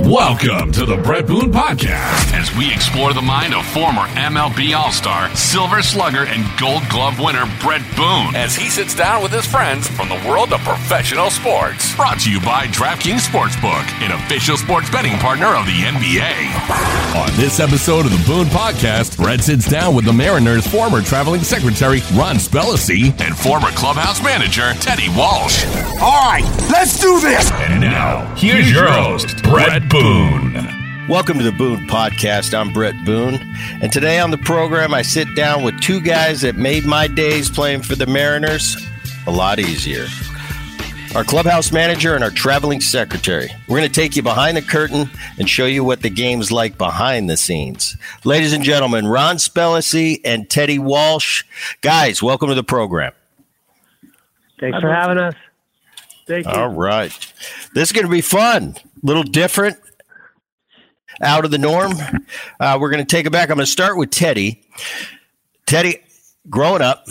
Welcome to the Bret Boone Podcast as we explore the mind of former MLB All Star, Silver Slugger, and Gold Glove winner Bret Boone as he sits down with his friends from the world of professional sports. Brought to you by DraftKings Sportsbook, an official sports betting partner of the NBA. On this episode of the Boone Podcast, Bret sits down with the Mariners' former traveling secretary Ron Spellacy and former clubhouse manager Teddy Walsh. All right, let's do this. And now, here's your host, Bret Boone. Welcome to the Boone Podcast. I'm Bret Boone. And today on the program, I sit down with two guys that made my days playing for the Mariners a lot easier. Our clubhouse manager and our traveling secretary. We're going to take you behind the curtain and show you what the game's like behind the scenes. Ladies and gentlemen, Ron Spellacy and Teddy Walsh. Guys, welcome to the program. Thanks for having us. Thank you. All right. This is going to be fun. A little different, out of the norm. Uh, we're going to take it back. I'm going to start with Teddy. Teddy, growing up,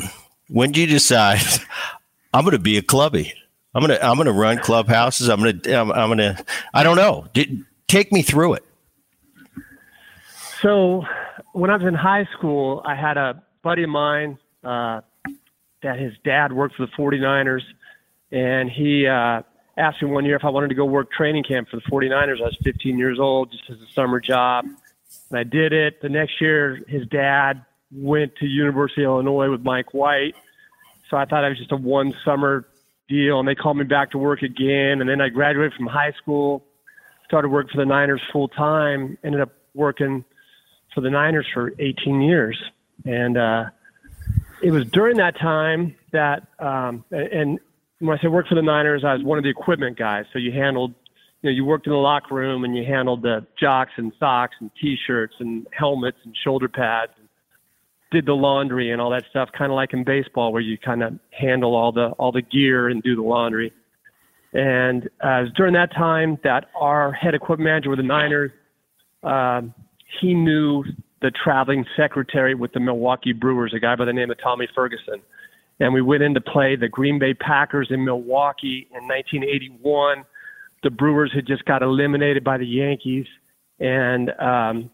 when did you decide I'm going to be a clubby? I'm going to I'm going to run clubhouses. I'm going to I'm, I'm going to I don't know. Did, take me through it. So, when I was in high school, I had a buddy of mine uh, that his dad worked for the 49ers, and he uh, asked me one year if I wanted to go work training camp for the 49ers. I was 15 years old, just as a summer job. And I did it. The next year, his dad went to University of Illinois with Mike White. So I thought it was just a one summer deal. And they called me back to work again. And then I graduated from high school, started working for the Niners full time, ended up working for the Niners for 18 years. And uh, it was during that time that, um, and when I say work for the Niners, I was one of the equipment guys. So you handled, you know, you worked in the locker room and you handled the jocks and socks and T-shirts and helmets and shoulder pads. And did the laundry and all that stuff, kind of like in baseball, where you kind of handle all the all the gear and do the laundry. And uh, it was during that time that our head equipment manager with the Niners, um, he knew the traveling secretary with the Milwaukee Brewers, a guy by the name of Tommy Ferguson and we went in to play the Green Bay Packers in Milwaukee in 1981. The Brewers had just got eliminated by the Yankees, and um,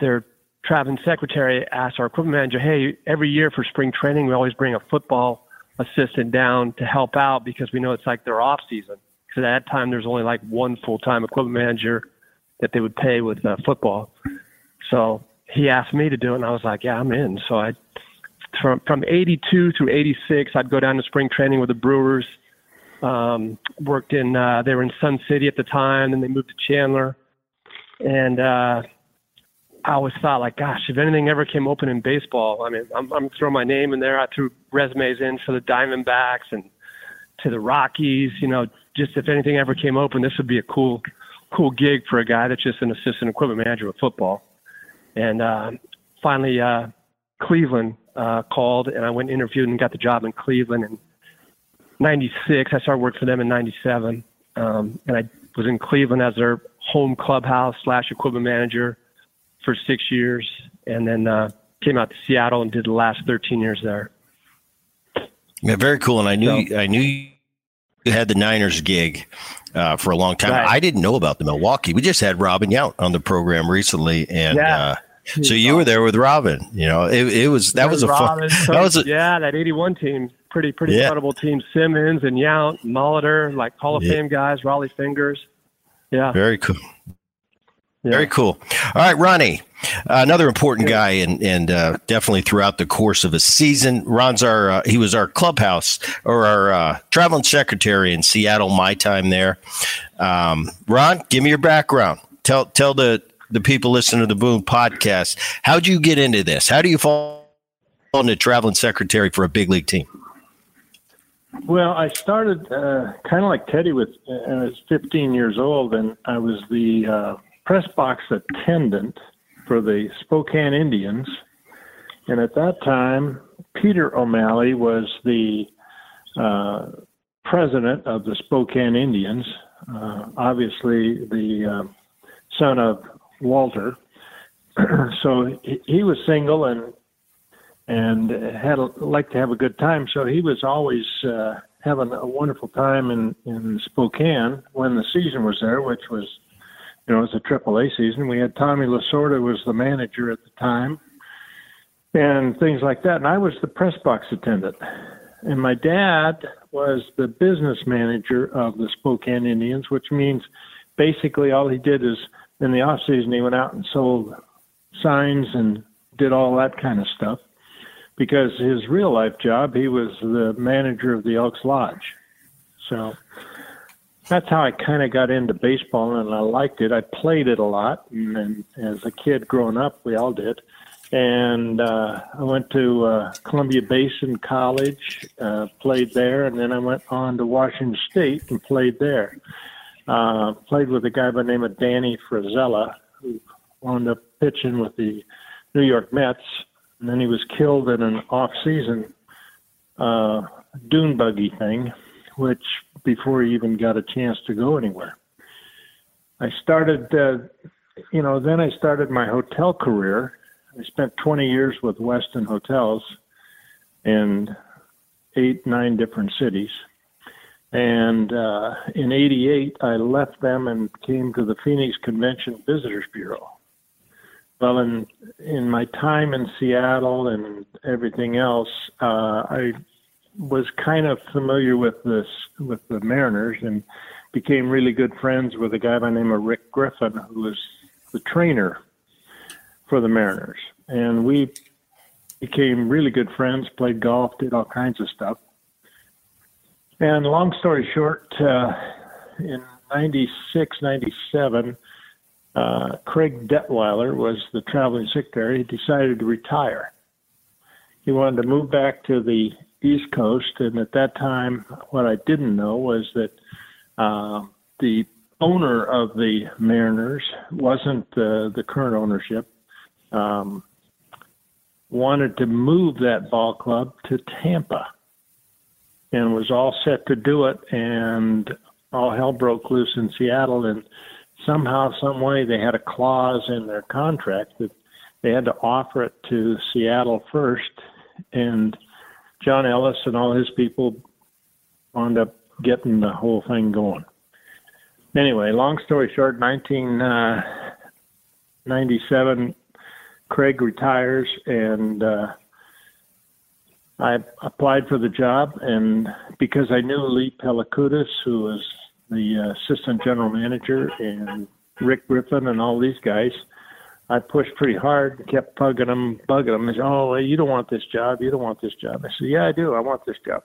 their traveling secretary asked our equipment manager, "Hey, every year for spring training, we always bring a football assistant down to help out because we know it's like their off season. Because at that time, there's only like one full time equipment manager that they would pay with uh, football. So he asked me to do it, and I was like, "Yeah, I'm in." So I from from 82 through 86 i'd go down to spring training with the brewers. Um, worked in uh, they were in sun city at the time then they moved to chandler. And uh, i always thought like gosh if anything ever came open in baseball i mean i'm, I'm throwing my name in there. I threw resumes in for the diamondbacks and to the rockies you know just if anything ever came open this would be a cool cool gig for a guy that's just an assistant equipment manager with football. And uh, finally uh, cleveland uh, called, and I went and interviewed and got the job in Cleveland in '96. I started working for them in '97, um, and I was in Cleveland as their home clubhouse slash equipment manager for six years, and then uh, came out to Seattle and did the last 13 years there. Yeah, very cool. And I knew so, I knew you had the Niners gig uh, for a long time. Right. I didn't know about the Milwaukee. We just had Robin Yount on the program recently, and yeah. So you were there with Robin. You know, it, it was that was a fun. That was a, yeah, that '81 team, pretty pretty yeah. incredible team. Simmons and Yount, Molitor, like Hall of yeah. Fame guys. Rollie Fingers. Yeah, very cool. Yeah. Very cool. All right, Ronnie, uh, another important guy, and and uh, definitely throughout the course of a season. Ron's our uh, he was our clubhouse or our uh, traveling secretary in Seattle. My time there. Um, Ron, give me your background. Tell tell the the people listening to the Boone podcast. How'd you get into this? How do you fall into traveling secretary for a big league team? Well, I started uh, kind of like Teddy with, uh, I was 15 years old, and I was the uh, press box attendant for the Spokane Indians. And at that time, Peter O'Malley was the uh, president of the Spokane Indians, uh, obviously the son of Walter. so he, he was single and and had liked to have a good time. So he was always uh, having a wonderful time in in Spokane when the season was there, which was you know, it was a triple A season. We had Tommy Lasorda was the manager at the time and things like that. And I was the press box attendant. And my dad was the business manager of the Spokane Indians, which means basically all he did is in the off season he went out and sold signs and did all that kind of stuff because his real life job he was the manager of the Elks Lodge. So that's how I kind of got into baseball and I liked it. I played it a lot and, and as a kid growing up we all did and uh, I went to uh, Columbia Basin College, uh, played there, and then I went on to Washington State and played there. Uh, played with a guy by the name of Danny Frisella, who wound up pitching with the New York Mets, and then he was killed in an off-season uh, dune buggy thing, which before he even got a chance to go anywhere. I started, uh, you know, then I started my hotel career I spent 20 years with Westin Hotels in eight, nine different cities. And uh, in 88, I left them and came to the Phoenix Convention Visitors Bureau. Well, in, in my time in Seattle and everything else, uh, I was kind of familiar with this, with the Mariners and became really good friends with a guy by the name of Rick Griffin, who was the trainer for the Mariners. And we became really good friends, played golf, did all kinds of stuff. And long story short, uh, in 96, 97, uh, Craig Detweiler was the traveling secretary. He decided to retire. He wanted to move back to the East Coast, and at that time, what I didn't know was that uh, the owner of the Mariners wasn't uh, the current ownership um, wanted to move that ball club to Tampa and was all set to do it. And all hell broke loose in Seattle. And somehow, some way, they had a clause in their contract that they had to offer it to Seattle first. And John Ellis and all his people wound up getting the whole thing going. Anyway, long story short, 1997, Craig retires, and uh, I applied for the job. And because I knew Lee Pelekoudas, who was the assistant general manager, and Rick Griffin, and all these guys, I pushed pretty hard, kept bugging them, bugging them. They said, "Oh, you don't want this job. You don't want this job." I said, "Yeah, I do. I want this job.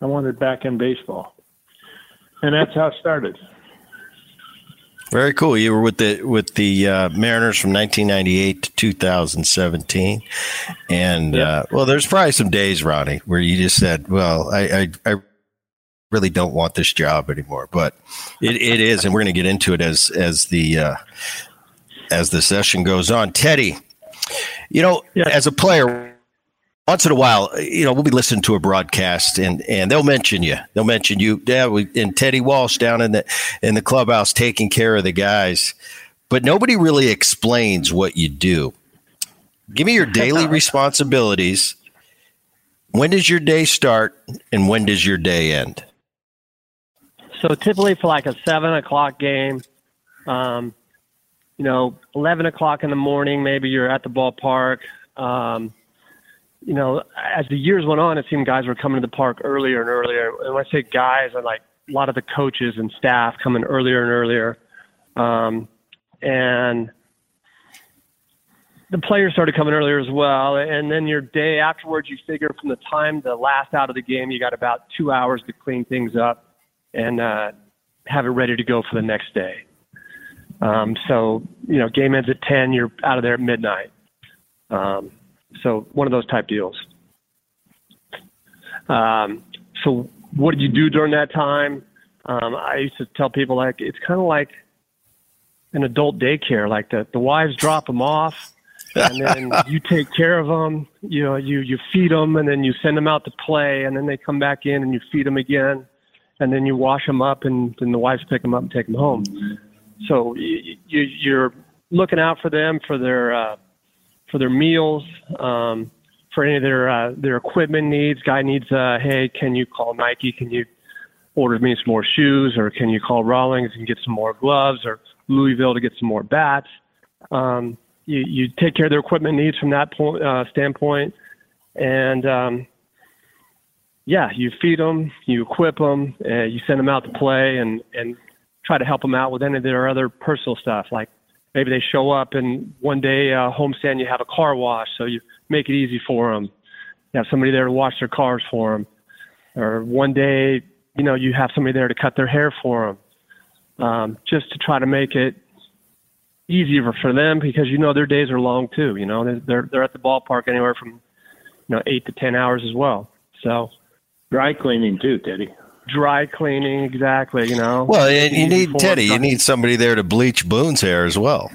I wanted back in baseball." And that's how it started. Very cool. You were with the with the uh, Mariners from 1998 to 2017, and yep. uh, well, there's probably some days, Ronnie, where you just said, "Well, I, I, I really don't want this job anymore," but it, it is, and we're going to get into it as as the uh, as the session goes on. Teddy, you know, yeah. as a player, once in a while, you know, we'll be listening to a broadcast and and they'll mention you. They'll mention you. Yeah, we, and Teddy Walsh down in the in the clubhouse taking care of the guys, but nobody really explains what you do. Give me your daily responsibilities. When does your day start and when does your day end? So typically for like a seven o'clock game, um, you know, eleven o'clock in the morning, maybe you're at the ballpark. Um, you know, as the years went on, it seemed guys were coming to the park earlier and earlier. And when I say guys, I like a lot of the coaches and staff coming earlier and earlier. Um, and the players started coming earlier as well. And then your day afterwards, you figure from the time the last out of the game, you got about two hours to clean things up and uh, have it ready to go for the next day. Um, so, you know, game ends at 10, you're out of there at midnight. Um, so one of those type deals. Um, so what did you do during that time? Um, I used to tell people like it's kind of like an adult daycare. Like the the wives drop them off, and then you take care of them. You know, you you feed them, and then you send them out to play, and then they come back in and you feed them again, and then you wash them up, and then the wives pick them up and take them home. So you, you you're looking out for them for their uh, for their meals, um, for any of their uh, their equipment needs. Guy needs, uh, hey, can you call Nike? Can you order me some more shoes, or can you call Rawlings and get some more gloves, or Louisville to get some more bats. Um, you, you take care of their equipment needs from that point, uh, standpoint. And um, yeah, you feed them, you equip them, uh, you send them out to play, and and try to help them out with any of their other personal stuff. Like maybe they show up and one day uh, homestand you have a car wash, so you make it easy for them. You have somebody there to wash their cars for them, or one day you know you have somebody there to cut their hair for them, um, just to try to make it easier for them because you know their days are long too. You know they're they're at the ballpark anywhere from you know eight to ten hours as well. So dry cleaning too, Teddy. Dry cleaning, exactly. You know. Well, and you need Teddy. You need somebody there to bleach Boone's hair as well.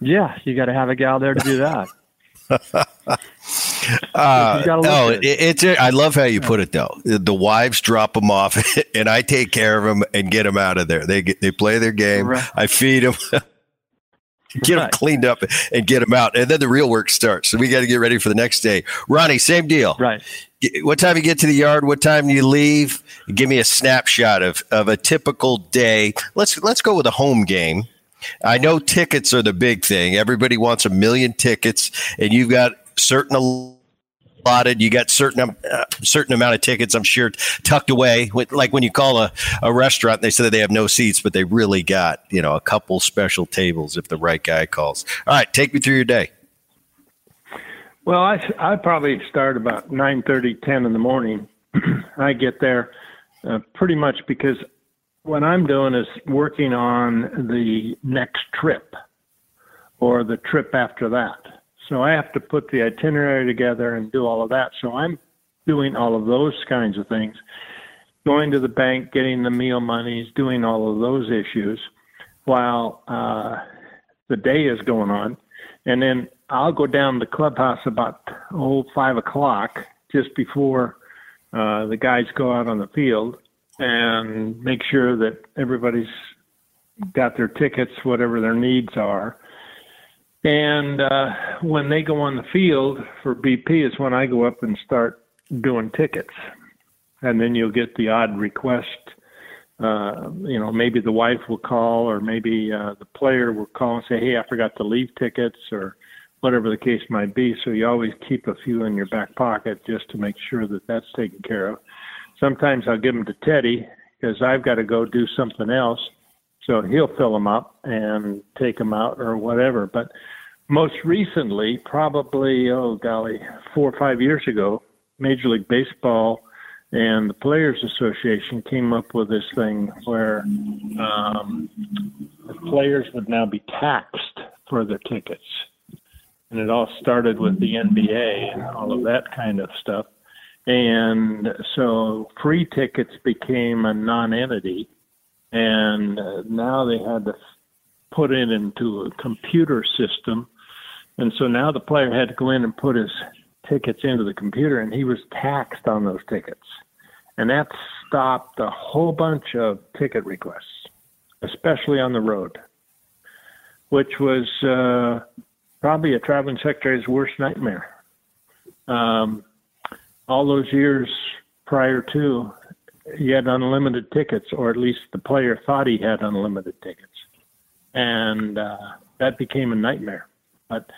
Yeah, you got to have a gal there to do that. uh, oh, it, it's. I love how you put it though. The wives drop them off, and I take care of them and get them out of there. They get, they play their game. Right. I feed them. Get right. them cleaned up and get them out, and then the real work starts. So we got to get ready for the next day. Ronnie, same deal. Right. What time you get to the yard? What time you leave? Give me a snapshot of, of a typical day. Let's let's go with a home game. I know tickets are the big thing. Everybody wants a million tickets, and you've got certain allotted. You got certain uh, certain amount of tickets. I'm sure tucked away. Like when you call a, a restaurant, they say that they have no seats, but they really got you know a couple special tables if the right guy calls. All right, take me through your day. Well, I I probably start about nine thirty, ten in the morning. I get there uh, pretty much because what I'm doing is working on the next trip or the trip after that. So I have to put the itinerary together and do all of that. So I'm doing all of those kinds of things, going to the bank, getting the meal monies, doing all of those issues while uh, the day is going on. And then I'll go down to the clubhouse about oh five o'clock, just before uh, the guys go out on the field, and make sure that everybody's got their tickets, whatever their needs are. And uh, when they go on the field for BP is when I go up and start doing tickets. And then you'll get the odd request. Uh, you know, maybe the wife will call, or maybe uh, the player will call and say, "Hey, I forgot to leave tickets," or whatever the case might be. So you always keep a few in your back pocket just to make sure that that's taken care of. Sometimes I'll give them to Teddy because I've got to go do something else. So he'll fill them up and take them out or whatever. But most recently, probably, oh golly, four or five years ago, Major League Baseball and the Players Association came up with this thing where um, the players would now be taxed for their tickets. And it all started with the NBA and all of that kind of stuff. And so free tickets became a non entity. And now they had to put it into a computer system and so now the player had to go in and put his tickets into the computer, and he was taxed on those tickets. And that stopped a whole bunch of ticket requests, especially on the road, which was uh, probably a traveling secretary's worst nightmare. Um, all those years prior to, he had unlimited tickets, or at least the player thought he had unlimited tickets. And uh, that became a nightmare. But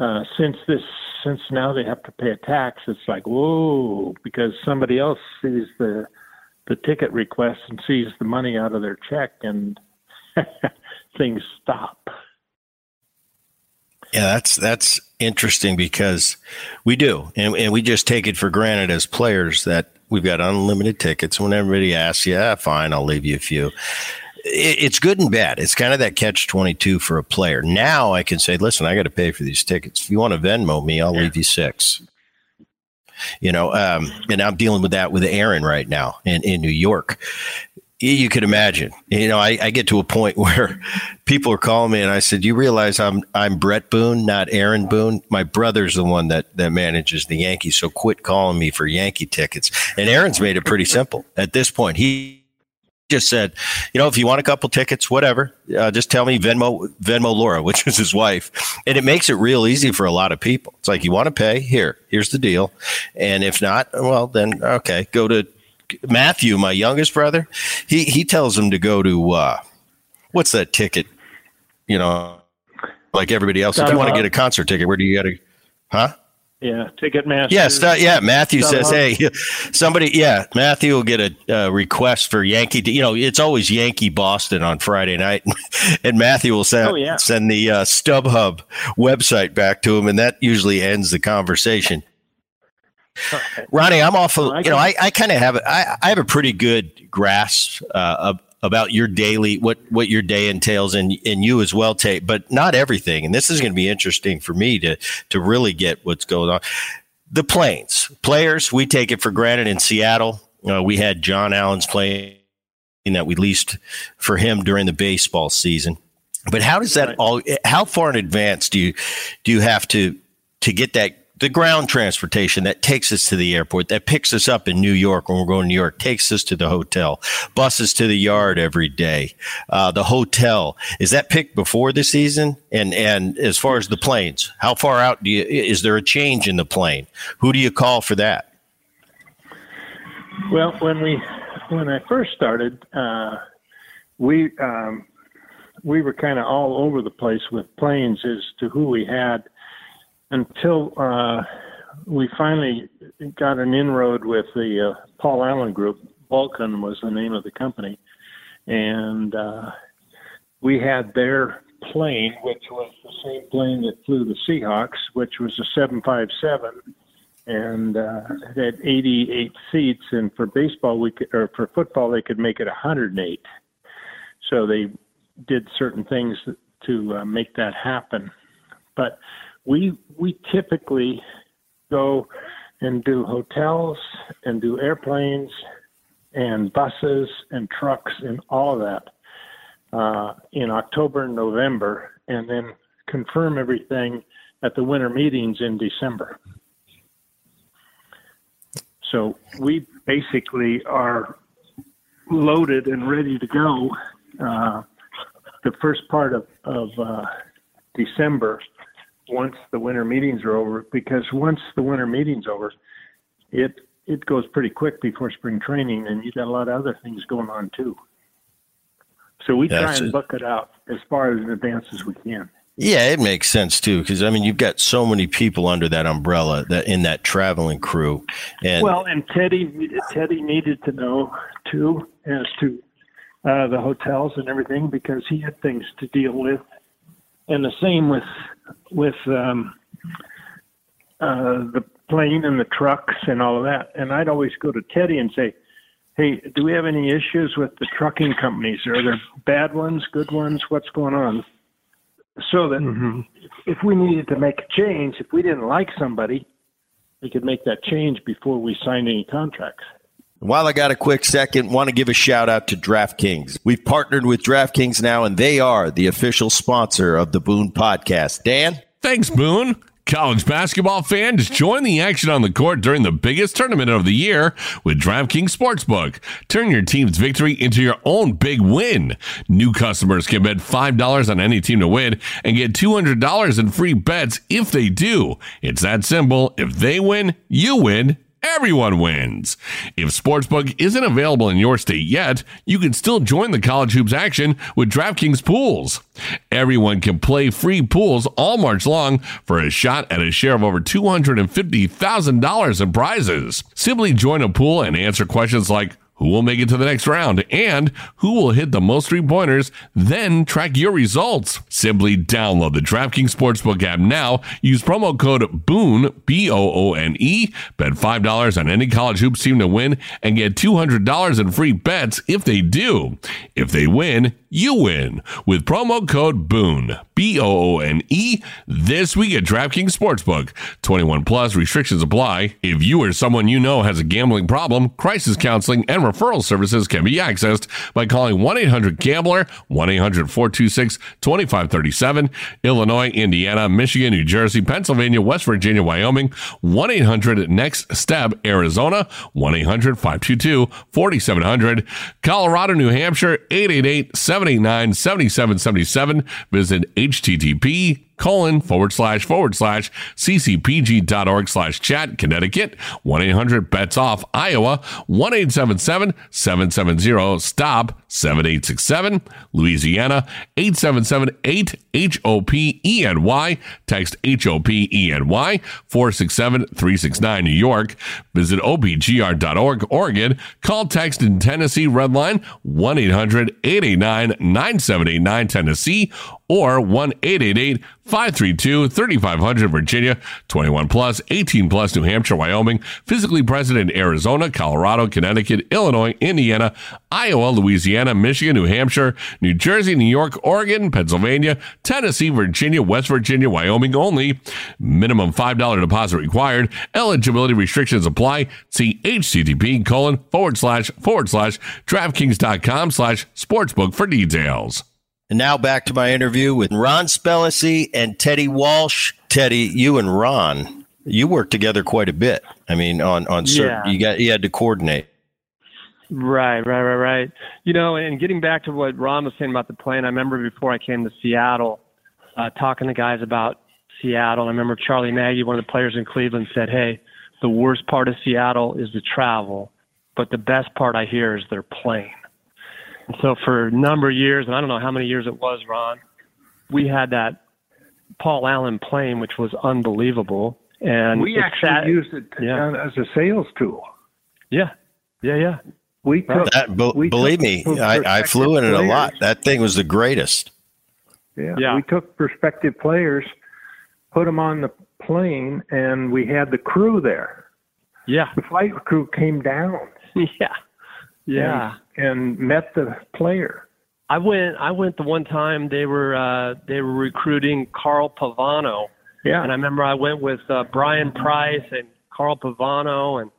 uh, since this, since now they have to pay a tax, it's like whoa, because somebody else sees the the ticket request and sees the money out of their check, and things stop. Yeah, that's that's interesting because we do, and, and we just take it for granted as players that we've got unlimited tickets. When everybody asks, yeah, fine, I'll leave you a few it's good and bad. It's kind of that catch 22 for a player. Now I can say, listen, I got to pay for these tickets. If you want to Venmo me, I'll yeah. leave you six. You know, um, and I'm dealing with that with Aaron right now in, in New York. You could imagine, you know, I, I get to a point where people are calling me and I said, you realize I'm, I'm Bret Boone, not Aaron Boone. My brother's the one that, that manages the Yankees. So quit calling me for Yankee tickets. And Aaron's made it pretty simple at this point. He, just said, you know, if you want a couple tickets, whatever, uh, just tell me Venmo Venmo Laura, which is his wife, and it makes it real easy for a lot of people. It's like you want to pay, here, here's the deal, and if not, well, then okay, go to Matthew, my youngest brother. He he tells him to go to uh, what's that ticket you know, like everybody else. If you want to get a concert ticket, where do you got to? Huh? Yeah, Ticketmaster. Yes, yeah, yeah. Matthew says, "Hey, somebody, yeah, Matthew will get a uh, request for Yankee. You know, it's always Yankee Boston on Friday night, and Matthew will send oh, yeah. send the uh, StubHub website back to him, and that usually ends the conversation." Ronnie, I'm awful. You know, I, I kind of have I, I have a pretty good grasp uh, of, about your daily what what your day entails and and you as well Tate but not everything. And this is going to be interesting for me to to really get what's going on. The planes. Players we take it for granted in Seattle. Uh, we had John Allen's plane that we leased for him during the baseball season. But how does that all how far in advance do you do you have to to get that the ground transportation that takes us to the airport, that picks us up in New York when we're going to New York, takes us to the hotel, buses to the yard every day. Uh, the hotel is that picked before the season, and and as far as the planes, how far out do you? Is there a change in the plane? Who do you call for that? Well, when we when I first started, uh, we um, we were kind of all over the place with planes as to who we had until uh, we finally got an inroad with the uh, Paul Allen Group. Vulcan was the name of the company, and uh, we had their plane, which was the same plane that flew the Seahawks, which was a 757, and uh, had 88 seats. And for baseball, we could, or for football, they could make it 108. So they did certain things to uh, make that happen. But we we typically go and do hotels and do airplanes and buses and trucks and all of that uh, in October and November, and then confirm everything at the winter meetings in December. So we basically are loaded and ready to go uh, the first part of, of uh, December once the winter meetings are over because once the winter meetings over, it it goes pretty quick before spring training, and you got a lot of other things going on too. So we try and book it out as far as in advance as we can. Yeah, it makes sense too because I mean you've got so many people under that umbrella that in that traveling crew. And well, and Teddy Teddy needed to know too as to uh, the hotels and everything because he had things to deal with, and the same with with um, uh, the plane and the trucks and all of that. And I'd always go to Teddy and say, "Hey, do we have any issues with the trucking companies? Are there bad ones, good ones? What's going on?" So that mm-hmm. if we needed to make a change, if we didn't like somebody, we could make that change before we signed any contracts. While I got a quick second, want to give a shout out to DraftKings. We've partnered with DraftKings now, and they are the official sponsor of the Boone podcast. Dan? Thanks, Boone. College basketball fans, join the action on the court during the biggest tournament of the year with DraftKings Sportsbook. Turn your team's victory into your own big win. New customers can bet $5 on any team to win and get $200 in free bets if they do. It's that simple. If they win, you win everyone wins. If Sportsbook isn't available in your state yet, you can still join the college hoops action with DraftKings Pools. Everyone can play free pools all March long for a shot at a share of over $250,000 in prizes. Simply join a pool and answer questions like who will make it to the next round, and who will hit the most three pointers, then track your results. Simply download the DraftKings Sportsbook app now. Use promo code BOONE, B O O N E, bet $5 on any college hoops team to win, and get $200 in free bets if they do. If they win, you win with promo code BOONE, B O O N E, this week at DraftKings Sportsbook. 21 plus restrictions apply. If you or someone you know has a gambling problem, crisis counseling and referral services can be accessed by calling 1 800 Gambler, 1 800 426 2537, Illinois, Indiana, Michigan, New Jersey, Pennsylvania, West Virginia, Wyoming, 1 800 Next Step, Arizona, 1 800 522 4700, Colorado, New Hampshire, 888 789 7777. Visit http colon forward slash forward slash ccpg.org slash chat Connecticut 1-800 bets off Iowa 1-877-770 stop 7867. Louisiana 877-8-HOP-ENY. Text H-O-P-E-N-Y 467-369 New York. Visit obgr.org Oregon. Call text in Tennessee Redline 1-800-889-9789 Tennessee or 1-888-532-3500 Virginia, 21 plus, 18 plus New Hampshire, Wyoming, physically present in Arizona, Colorado, Connecticut, Illinois, Indiana, Iowa, Louisiana, Michigan, New Hampshire, New Jersey, New York, Oregon, Pennsylvania, Tennessee, Virginia, West Virginia, Wyoming only. Minimum $5 deposit required. Eligibility restrictions apply. See http colon forward slash forward slash DraftKings.com slash sportsbook for details. And now back to my interview with Ron Spellacy and Teddy Walsh. Teddy, you and Ron, you worked together quite a bit. I mean, on on certain, yeah. you got you had to coordinate. Right, right, right, right. You know, and getting back to what Ron was saying about the plane, I remember before I came to Seattle, uh, talking to guys about Seattle. I remember Charlie Nagy, one of the players in Cleveland, said, "Hey, the worst part of Seattle is the travel, but the best part I hear is their plane." And so for a number of years, and I don't know how many years it was, Ron, we had that Paul Allen plane, which was unbelievable. And we actually sat, used it to, yeah. as a sales tool. Yeah, yeah, yeah. We took, that, be, we believe me, I, I, flew in it a lot. That thing was the greatest. Yeah, yeah, we took prospective players, put them on the plane, and we had the crew there. Yeah, the flight crew came down. Yeah, yeah, and, and met the player. I went. I went the one time they were uh, they were recruiting Carl Pavano. Yeah, and I remember I went with uh, Brian Price and Carl Pavano and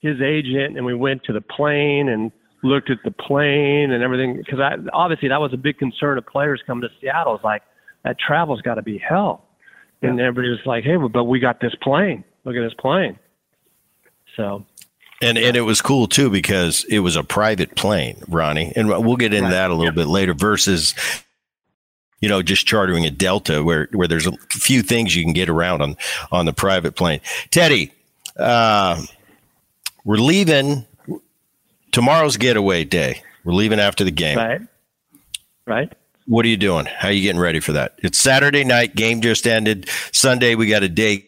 his agent, and we went to the plane and looked at the plane and everything because I obviously that was a big concern of players coming to Seattle. It's like that travel's got to be hell, yeah. and everybody was like, "Hey, but we got this plane. Look at this plane." So. And and it was cool too because it was a private plane, Ronnie, and we'll get into right. that a little bit later. Versus, you know, just chartering a Delta where where there's a few things you can get around on on the private plane. Teddy, uh, we're leaving tomorrow's getaway day. We're leaving after the game. Right. Right. What are you doing? How are you getting ready for that? It's Saturday night. Game just ended. Sunday, we got a day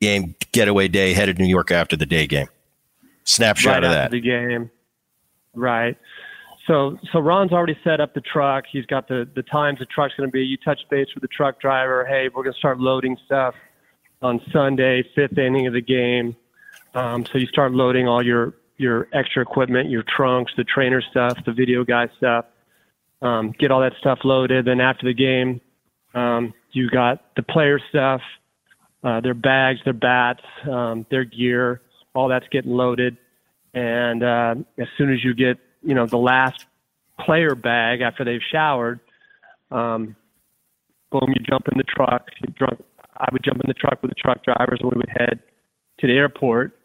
game getaway day headed to New York after the day game. Snapshot right of that. The game. Right. So so Ron's already set up the truck. He's got the the times the truck's going to be. You touch base with the truck driver. Hey, we're going to start loading stuff on Sunday, fifth inning of the game. Um, so you start loading all your your extra equipment, your trunks, the trainer stuff, the video guy stuff. Um, get all that stuff loaded. Then after the game, um, you got the player stuff, uh, their bags, their bats, um, their gear. All that's getting loaded. And uh, as soon as you get, you know, the last player bag after they've showered, um, boom, you jump in the truck. You drunk, I would jump in the truck with the truck drivers, and we would head to the airport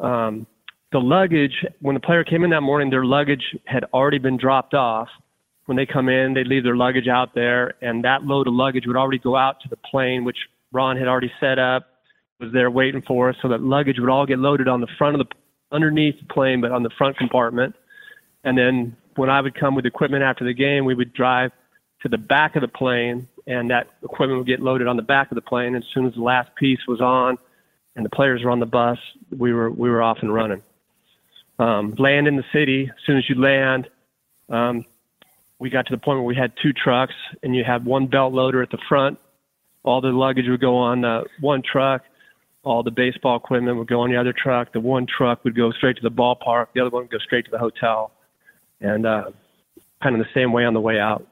um, the luggage, when the player came in that morning, their luggage had already been dropped off. When they come in, they'd leave their luggage out there, and that load of luggage would already go out to the plane, which Ron had already set up, was there waiting for us. So that luggage would all get loaded on the front of the, underneath the plane, but on the front compartment. And then when I would come with equipment after the game, we would drive to the back of the plane, and that equipment would get loaded on the back of the plane. As soon as the last piece was on, and the players were on the bus, we were we were off and running. Um, land in the city. As soon as you land, um, we got to the point where we had two trucks, and you had one belt loader at the front. All the luggage would go on the one truck. All the baseball equipment would go on the other truck. The one truck would go straight to the ballpark. The other one would go straight to the hotel, and uh, kind of the same way on the way out.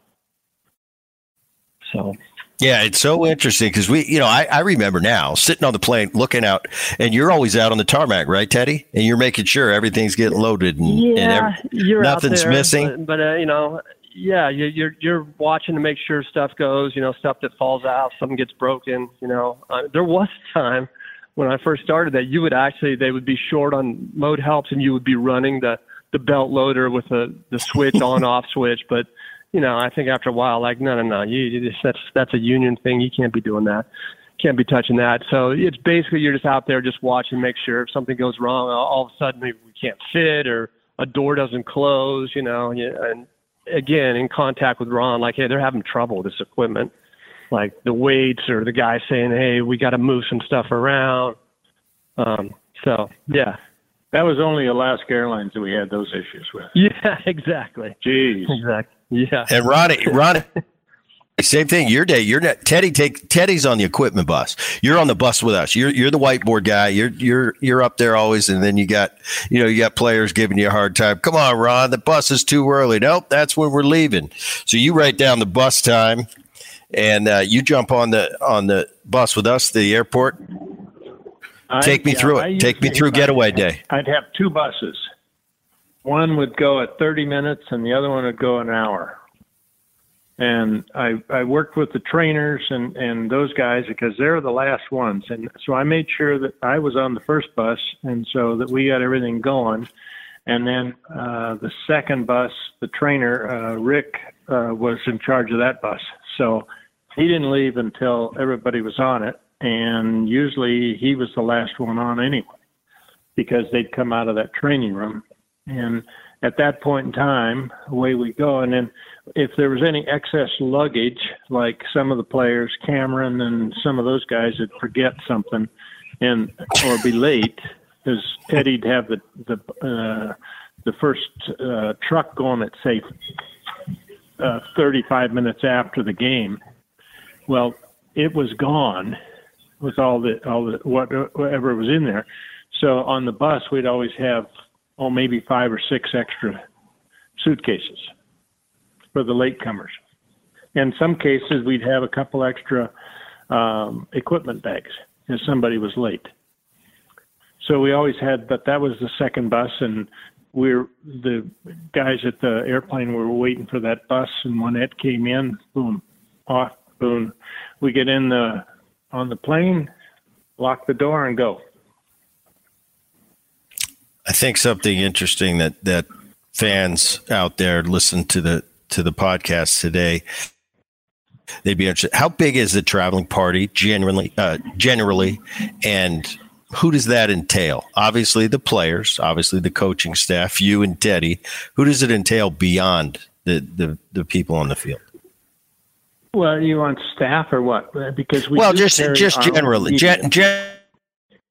So yeah, it's so interesting because we, you know, I, I remember now sitting on the plane looking out, and you're always out on the tarmac, right, Teddy? And you're making sure everything's getting loaded and, yeah, and every, you're nothing's there, missing. But, but uh, you know, yeah, you're, you're you're watching to make sure stuff goes. You know, stuff that falls out, something gets broken. You know, uh, there was a time when I first started that you would actually they would be short on mode helps, and you would be running the the belt loader with the the switch on off switch, but you know, I think after a while, like, no, no, no, you, you just, that's that's a union thing. You can't be doing that. Can't be touching that. So it's basically you're just out there just watching, make sure if something goes wrong, all, of a sudden we, we can't fit or a door doesn't close, you know, and again in contact with Ron, like, hey, they're having trouble with this equipment, like the weights or the guy saying, hey, we got to move some stuff around. Um, so yeah, that was only Alaska Airlines that we had those issues with. Yeah, exactly. Jeez. Exactly. Yeah. And Ronnie, Ronnie, same thing. Your day. You're not Teddy. Take Teddy's on the equipment bus. You're on the bus with us. You're you're the whiteboard guy. You're you're you're up there always. And then you got you know you got players giving you a hard time. Come on, Ron. The bus is too early. Nope, that's when we're leaving. So you write down the bus time, and uh, you jump on the on the bus with us to the airport. Take me yeah, through it. Take me through getaway day. I'd have two buses. One would go at 30 minutes, and the other one would go an hour. And I I worked with the trainers and and those guys because they're the last ones, and so I made sure that I was on the first bus, and so that we got everything going, and then uh, the second bus, the trainer uh, Rick uh, was in charge of that bus, so he didn't leave until everybody was on it, and usually he was the last one on anyway, because they'd come out of that training room, and at that point in time, away we go. And then if there was any excess luggage, like some of the players, Cameron and some of those guys would forget something and or be late, because Teddy'd have the the uh, the first uh, truck going at say uh, 35 minutes after the game. Well, it was gone with all the all the whatever was in there. So on the bus, we'd always have oh, maybe five or six extra suitcases for the latecomers. In some cases, we'd have a couple extra um, equipment bags if somebody was late. So we always had, but that was the second bus, and we're the guys at the airplane were waiting for that bus, and when it came in, boom, off, boom, we get in the on the plane, lock the door, and go. I think something interesting that that fans out there listen to the to the podcast today. They'd be interested. How big is the traveling party generally? Uh, generally, and who does that entail? Obviously, the players. Obviously, the coaching staff. You and Teddy. Who does it entail beyond the the, the people on the field? Well, you want staff or what? Because we well, just just generally, gen, gen,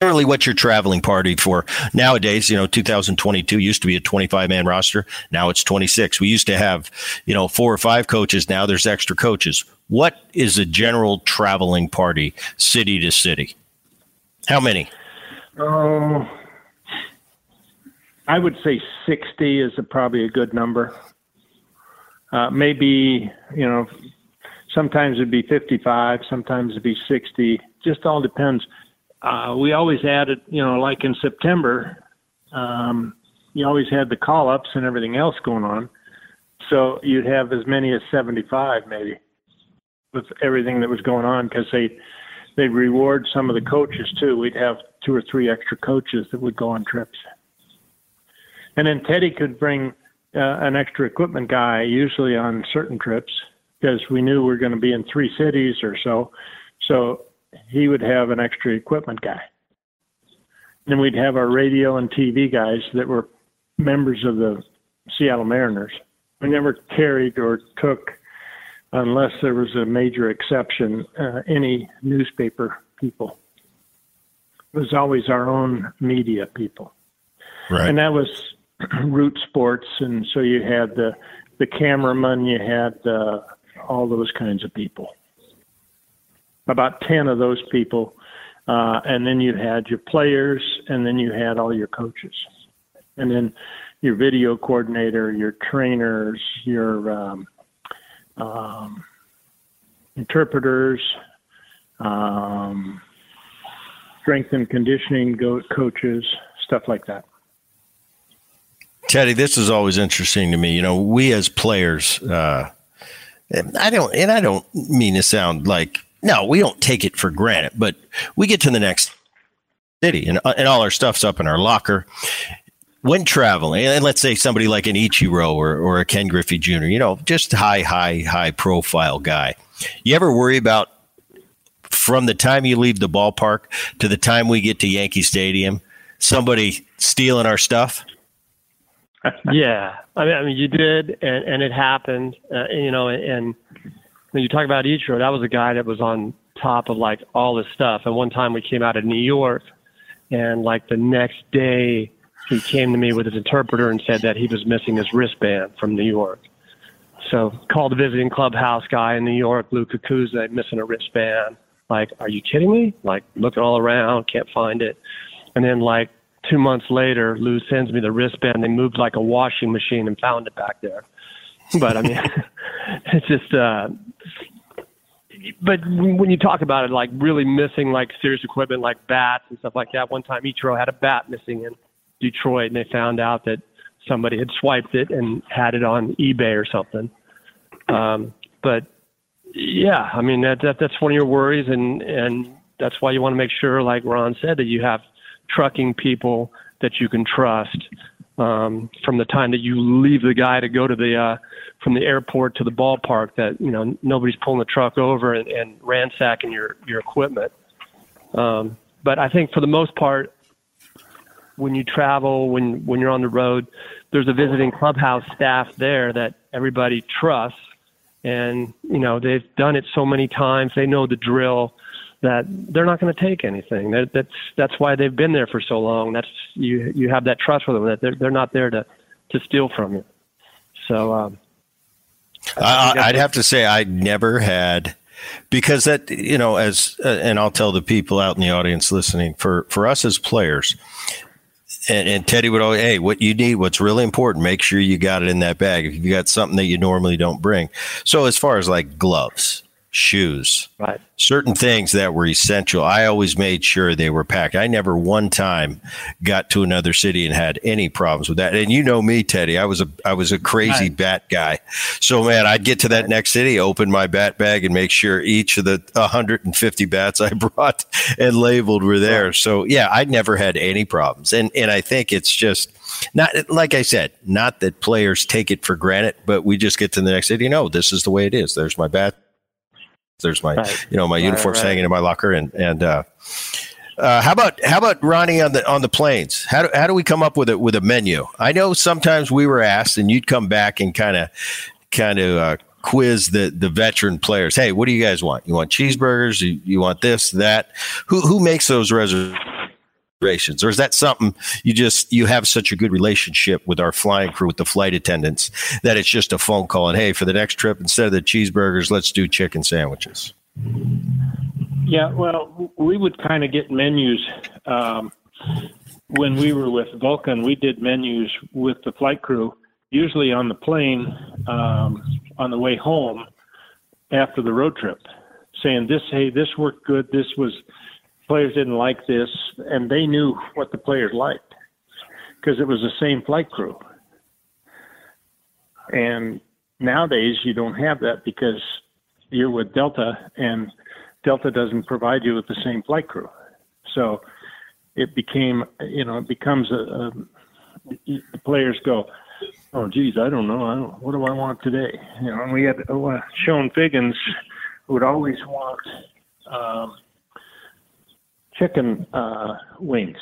generally what you're traveling party for nowadays you know 2022 used to be a 25 man roster. Now it's 26 we used to have you know four or five coaches. Now there's extra coaches. What is a general traveling party city to city? How many? Oh i would say 60 is a, probably a good number. Uh, maybe you know sometimes it'd be 55 sometimes it'd be 60 just all depends uh, we always added, you know, like in September, um, you always had the call ups and everything else going on. So you'd have as many as 75 maybe with everything that was going on because they they'd reward some of the coaches too. We'd have two or three extra coaches that would go on trips. And then Teddy could bring uh, an extra equipment guy usually on certain trips because we knew we were going to be in three cities or so. So he would have an extra equipment guy. Then we'd have our radio and TV guys that were members of the Seattle Mariners. We never carried or took, unless there was a major exception, uh, any newspaper people. It was always our own media people. Right. And that was root sports. And so you had the, the cameraman, you had uh, all those kinds of people about 10 of those people. Uh, and then you had your players, and then you had all your coaches. And then your video coordinator, your trainers, your um, um, interpreters, um, strength and conditioning go- coaches, stuff like that. Teddy, this is always interesting to me. You know, we as players, uh, I don't, and I don't mean to sound like no, we don't take it for granted, but we get to the next city and, uh, and all our stuff's up in our locker. When traveling, and let's say somebody like an Ichiro or, or a Ken Griffey Jr., you know, just high, high, high profile guy. You ever worry about from the time you leave the ballpark to the time we get to Yankee Stadium, somebody stealing our stuff? yeah, I mean, I mean, you did, and, and it happened. Uh, you know, and when you talk about Ichiro, that was a guy that was on top of like all this stuff. And one time we came out of New York, and like the next day, he came to me with his interpreter and said that he was missing his wristband from New York. So called the visiting clubhouse guy in New York, Lou Cucuzza, missing a wristband. Like, are you kidding me? Like, looking all around, can't find it. And then like two months later, Lou sends me the wristband. They moved like a washing machine and found it back there. But I mean, it's just. uh but when you talk about it, like really missing like serious equipment, like bats and stuff like that. One time, Ichiro had a bat missing in Detroit, and they found out that somebody had swiped it and had it on eBay or something. Um, but yeah, I mean that, that that's one of your worries, and and that's why you want to make sure, like Ron said, that you have trucking people that you can trust um, from the time that you leave the guy to go to the uh, from the airport to the ballpark. That you know nobody's pulling the truck over and, and ransacking your your equipment. Um, but I think for the most part, when you travel, when when you're on the road, there's a visiting clubhouse staff there that everybody trusts, and you know they've done it so many times. They know the drill that they're not going to take anything. That, that's that's why they've been there for so long. That's you you have that trust with them that they're they're not there to to steal from you. So um, I, I'd have to say I never had because that you know as uh, and I'll tell the people out in the audience listening for for us as players and, and Teddy would always, hey, what you need, what's really important, make sure you got it in that bag. If you got something that you normally don't bring. So as far as like gloves, shoes, right. certain things that were essential. I always made sure they were packed. I never one time got to another city and had any problems with that. And you know me, Teddy, I was a I was a crazy right. bat guy. So man, I'd get to that next city, open my bat bag, and make sure each of the 150 bats I brought and labeled were there. Right. So yeah, I never had any problems. And and I think it's just not like I said, not that players take it for granted, but we just get to the next city. You know, this is the way it is. There's my bat there's my, right. you know, my right, uniforms right. hanging in my locker, and and uh, uh, how about how about Ronnie on the on the planes? How do, how do we come up with it with a menu? I know sometimes we were asked, and you'd come back and kind of kind of uh, quiz the the veteran players. Hey, what do you guys want? You want cheeseburgers? You, you want this that? Who who makes those reservations? Or is that something you just you have such a good relationship with our flying crew with the flight attendants that it's just a phone call and hey for the next trip instead of the cheeseburgers let's do chicken sandwiches yeah well we would kind of get menus um, when we were with vulcan we did menus with the flight crew usually on the plane um, on the way home after the road trip saying this hey this worked good this was players didn't like this, and they knew what the players liked because it was the same flight crew. And nowadays, you don't have that because you're with Delta, and Delta doesn't provide you with the same flight crew. So it became, you know, it becomes a, a the players go, oh, geez, I don't know, I don't, what do I want today? You know, and we had uh, Chone Figgins would always want. Um, chicken uh, wings.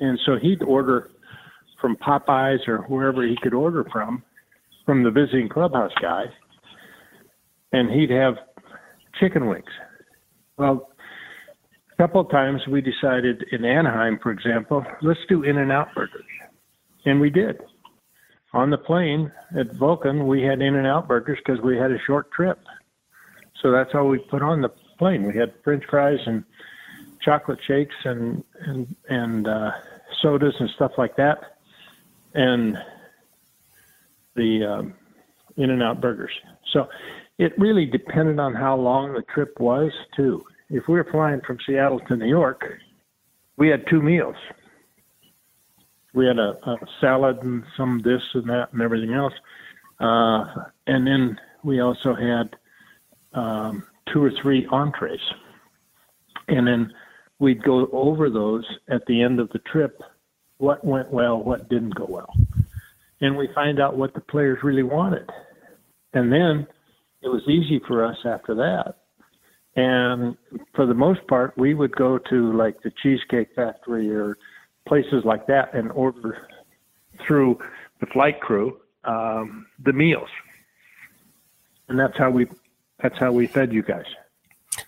And so he'd order from Popeyes or wherever he could order from, from the visiting clubhouse guy, and he'd have chicken wings. Well, a couple of times we decided in Anaheim, for example, let's do In-N-Out burgers. And we did. On the plane at Vulcan, we had In-N-Out burgers because we had a short trip. So that's all we put on the plane. We had French fries and chocolate shakes and and and uh, sodas and stuff like that, and the um, In-N-Out burgers. So it really depended on how long the trip was too. If we were flying from Seattle to New York, we had two meals. We had a, a salad and some this and that and everything else, uh, and then we also had um, two or three entrees, and then we'd go over those at the end of the trip what went well, what didn't go well. And we find out what the players really wanted. And then it was easy for us after that. And for the most part, we would go to like the Cheesecake Factory or places like that and order through the flight crew, um, the meals, and that's how we that's how we fed you guys.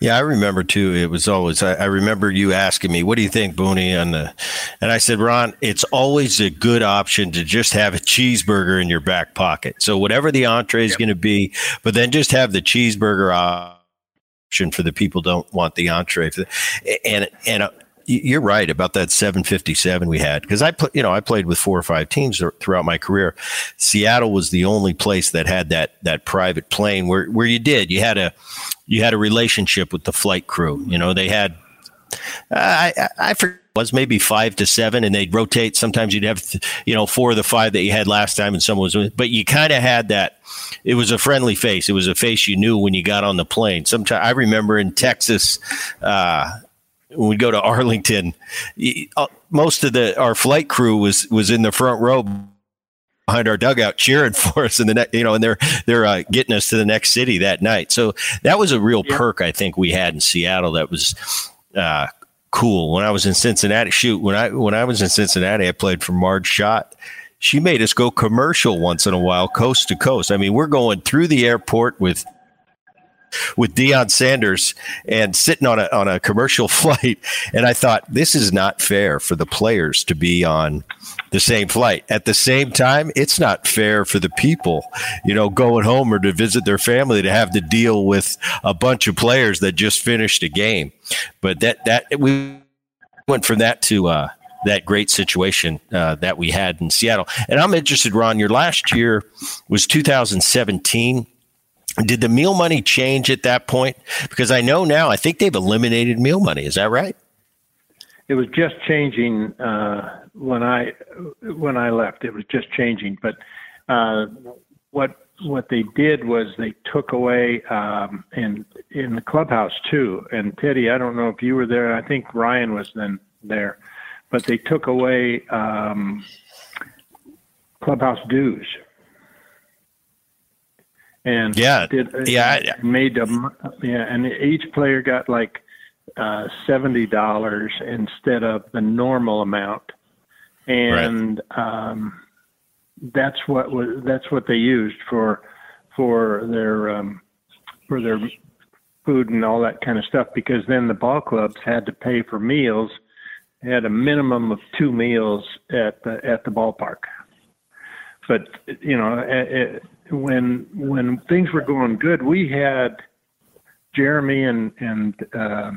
Yeah, I remember too. It was always I, I, remember you asking me, "What do you think, Booney?" On the, and I said, "Ron, it's always a good option to just have a cheeseburger in your back pocket. So whatever the entree is yep. going to be, but then just have the cheeseburger option for the people don't want the entree. And and uh, you're right about that 757 we had because I put you know I played with four or five teams throughout my career. Seattle was the only place that had that that private plane where where you did you had a you had a relationship with the flight crew. You know they had I I, I forget was maybe five to seven, and they'd rotate. Sometimes you'd have, you know, four of the five that you had last time, and someone was. But you kind of had that. It was a friendly face. It was a face you knew when you got on the plane. Sometimes I remember in Texas, uh, when we go to Arlington, uh, most of the our flight crew was was in the front row behind our dugout cheering for us in the next, you know, and they're they're uh, getting us to the next city that night. So that was a real yeah. perk I think we had in Seattle. That was uh, cool. When I was in Cincinnati, shoot, when I when I was in Cincinnati, I played for Marge Schott. She made us go commercial once in a while, coast to coast. I mean, we're going through the airport with with Deion Sanders and sitting on a on a commercial flight, and I thought this is not fair for the players to be on the same flight. At the same time, it's not fair for the people, you know, going home or to visit their family to have to deal with a bunch of players that just finished a game. But that that we went from that to uh, that great situation uh, that we had in Seattle. And I'm interested, Ron. Your last year was 2017 did the meal money change at that point? Because I know now, I think they've eliminated meal money. Is that right? It was just changing uh, when I when I left. It was just changing, but uh, what what they did was they took away um, in in the clubhouse too. And Teddy, I don't know if you were there. I think Ryan was then there, but they took away um, clubhouse dues and yeah, did, yeah, made them, yeah, and each player got like uh, seventy dollars instead of the normal amount, and right. um, that's what was that's what they used for for their um, for their food and all that kind of stuff because then the ball clubs had to pay for meals had a minimum of two meals at the at the ballpark. But you know it, when when things were going good, we had Jeremy and and uh,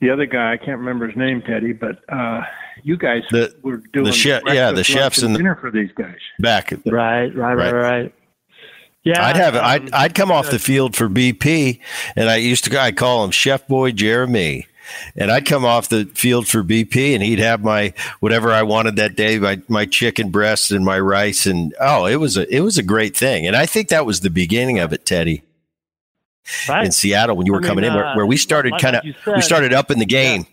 the other guy I can't remember his name, Teddy, but uh, you guys the, were doing the chef, yeah, the chefs and dinner for these guys. Back, right, right, right, right. Yeah, I'd have um, I'd I'd come off the field for BP, and I used to I call him Chef Boy Jeremy, and I'd come off the field for BP and he'd have my whatever I wanted that day, my my chicken breast and my rice and oh, it was a it was a great thing. And I think that was the beginning of it, Teddy. Right. In Seattle when you were I mean, coming in where, where we started kind of we started up in the game.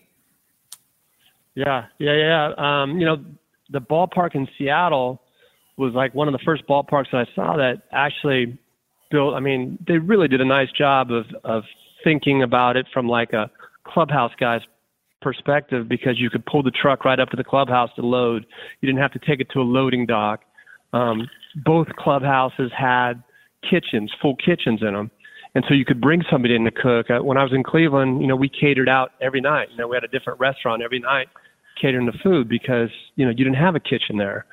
Yeah, yeah, yeah. yeah. Um, you know, the ballpark in Seattle was like one of the first ballparks that I saw that actually built I mean, they really did a nice job of of thinking about it from like a clubhouse guys perspective because you could pull the truck right up to the clubhouse to load. You didn't have to take it to a loading dock. Um, both clubhouses had kitchens, full kitchens in them. And so you could bring somebody in to cook. Uh, when I was in Cleveland, you know, we catered out every night. You know, we had a different restaurant every night catering the food because, you know, you didn't have a kitchen there.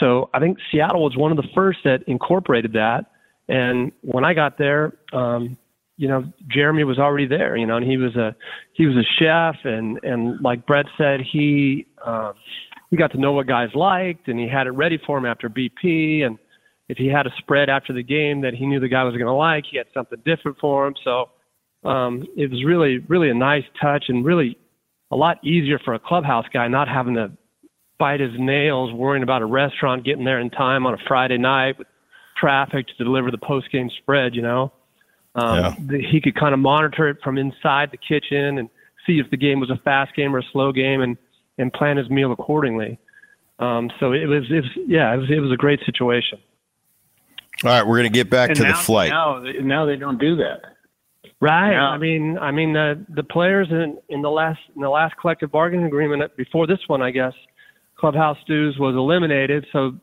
So I think Seattle was one of the first that incorporated that. And when I got there, um, you know, Jeremy was already there, you know, and he was a he was a chef, and and like Bret said, he uh, he got to know what guys liked, and he had it ready for him after BP, and if he had a spread after the game that he knew the guy was going to like, he had something different for him. So um, it was really really a nice touch, and really a lot easier for a clubhouse guy not having to bite his nails worrying about a restaurant getting there in time on a Friday night with traffic to deliver the post game spread, you know. Um, yeah. the, he could kind of monitor it from inside the kitchen and see if the game was a fast game or a slow game and, and plan his meal accordingly. Um, so it was, it was, yeah, it was, it was a great situation. All right, we're going to get back and to now, the flight. Now, now they don't do that. Right. Now, I mean, I mean, the the players in in the last in the last collective bargaining agreement before this one, I guess, clubhouse dues was eliminated. So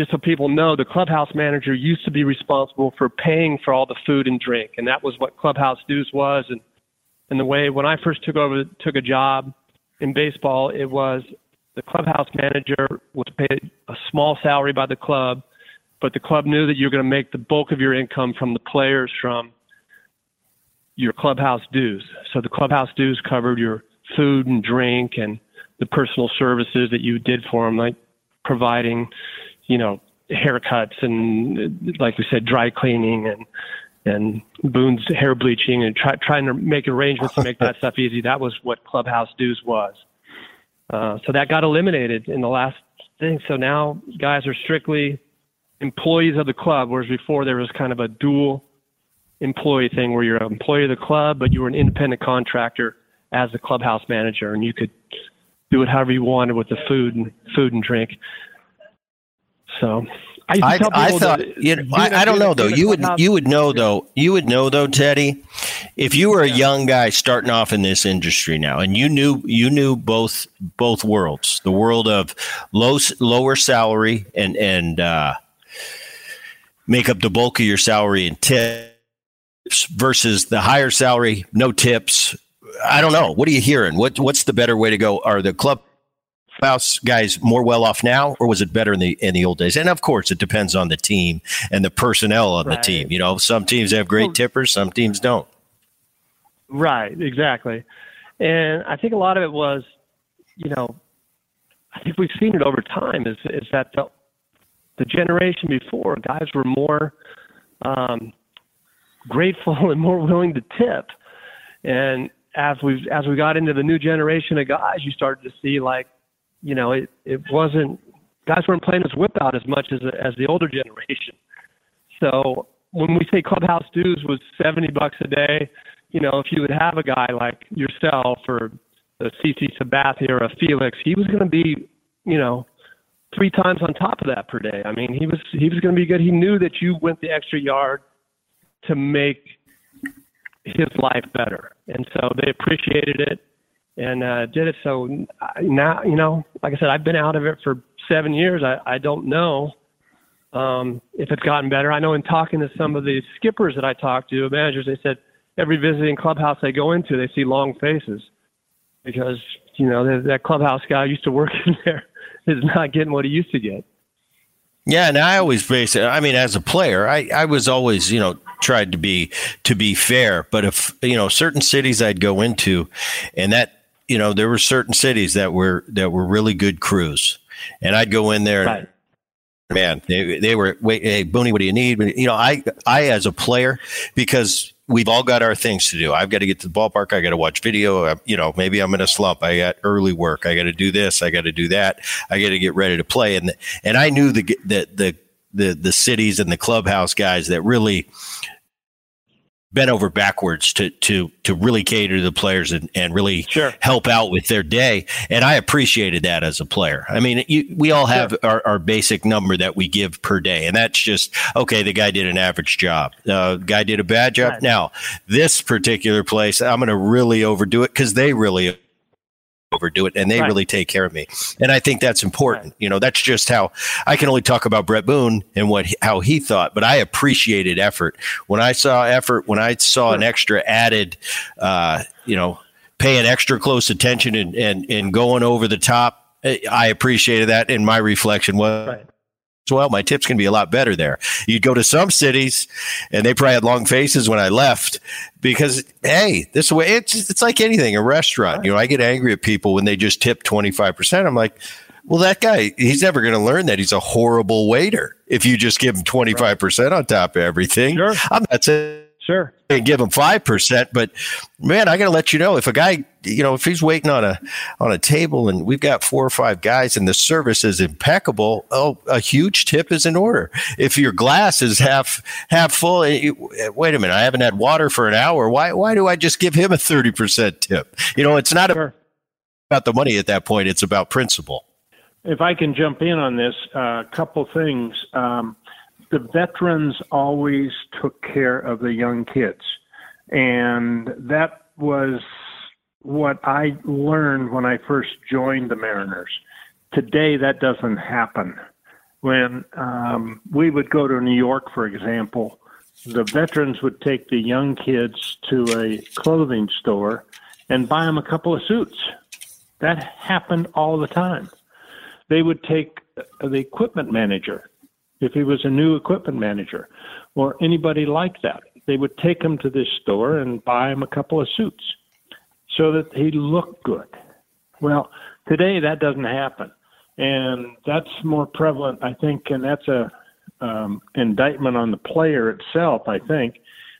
just so people know, the clubhouse manager used to be responsible for paying for all the food and drink, and that was what clubhouse dues was. And and the way when I first took over took a job in baseball, it was the clubhouse manager was paid a small salary by the club, but the club knew that you're going to make the bulk of your income from the players from your clubhouse dues. So the clubhouse dues covered your food and drink and the personal services that you did for them, like providing, you know, haircuts and, like we said, dry cleaning and and Boone's hair bleaching and try, trying to make arrangements to make that stuff easy. That was what clubhouse dues was. Uh, so that got eliminated in the last thing. So now guys are strictly employees of the club, whereas before there was kind of a dual employee thing where you're an employee of the club, but you were an independent contractor as the clubhouse manager, and you could do it however you wanted with the food and food and drink. So I, I, I thought that, you know, I, I, don't know though. You would you would know though. You would know though, Teddy, if you were a young guy starting off in this industry now, and you knew you knew both both worlds, the world of low lower salary and and uh, make up the bulk of your salary in tips versus the higher salary, no tips. I don't know. What are you hearing? What what's the better way to go? Are the clubhouse guys more well off now, or was it better in the in the old days? And of course, it depends on the team and the personnel on right. the team. You know, some teams have great tippers, some teams don't. Right. Exactly. And I think a lot of it was, you know, I think we've seen it over time. Is is that the the generation before guys were more um, grateful and more willing to tip. And as we've as we got into the new generation of guys, you started to see like, you know, it it wasn't guys weren't playing this whip out as much as as the older generation. So when we say clubhouse dues was seventy bucks a day, you know, if you would have a guy like yourself or a CC Sabathia or a Felix, he was going to be, you know, three times on top of that per day. I mean, he was he was going to be good. He knew that you went the extra yard to make his life better. And so they appreciated it and uh, did it. So now, you know, like I said, I've been out of it for seven years. I, I don't know um, if it's gotten better. I know in talking to some of the skippers that I talked to, managers, they said every visiting clubhouse they go into, they see long faces because, you know, that clubhouse guy used to work in there is not getting what he used to get. Yeah, and I always base it. I mean, as a player, I, I was always, you know, tried to be to be fair. But if you know certain cities I'd go into, and that you know there were certain cities that were that were really good crews, and I'd go in there. Right. Man, they, they were wait, hey Booney, what do you need? You know, I I as a player because we've all got our things to do. I've got to get to the ballpark. I got to watch video. Uh, you know, maybe I'm in a slump. I got early work. I got to do this. I got to do that. I got to get ready to play. And and I knew the the the the the cities and the clubhouse guys that really bent over backwards to to to really cater to the players and, and really sure. help out with their day. And I appreciated that as a player. I mean, you, we all have sure. our, our basic number that we give per day, and that's just okay. The guy did an average job. Uh, guy did a bad job. Right. Now, this particular place, I'm going to really overdo it because they really overdo it and they right. really take care of me and i think that's important right. you know that's just how i can only talk about Bret Boone and what how he thought but i appreciated effort when i saw effort when i saw sure. an extra added uh, you know paying extra close attention and, and and going over the top i appreciated that and my reflection was right well, my tips can be a lot better there. You'd go to some cities and they probably had long faces when I left because, hey, this way it's, it's like anything, a restaurant. You know, I get angry at people when they just tip 25%. I'm like, well, that guy, he's never going to learn that he's a horrible waiter if you just give him 25% on top of everything. Sure. I'm not saying Sure. And give him five percent, but man, I got to let you know if a guy, you know, if he's waiting on a on a table and we've got four or five guys and the service is impeccable, oh, a huge tip is in order. If your glass is half half full, eh, wait a minute, I haven't had water for an hour. Why why do I just give him a thirty percent tip? You know, it's not sure. about the money at that point; it's about principle. If I can jump in on this, a uh, couple things. Um, the veterans always took care of the young kids. And that was what I learned when I first joined the Mariners. Today, that doesn't happen. when um, we would go to New York, for example, the veterans would take the young kids to a clothing store and buy them a couple of suits. That happened all the time. They would take the equipment manager, if he was a new equipment manager, or anybody like that. They would take him to this store and buy him a couple of suits so that he looked good. Well, today that doesn't happen. And that's more prevalent, I think, and that's a um, indictment on the player itself, I think,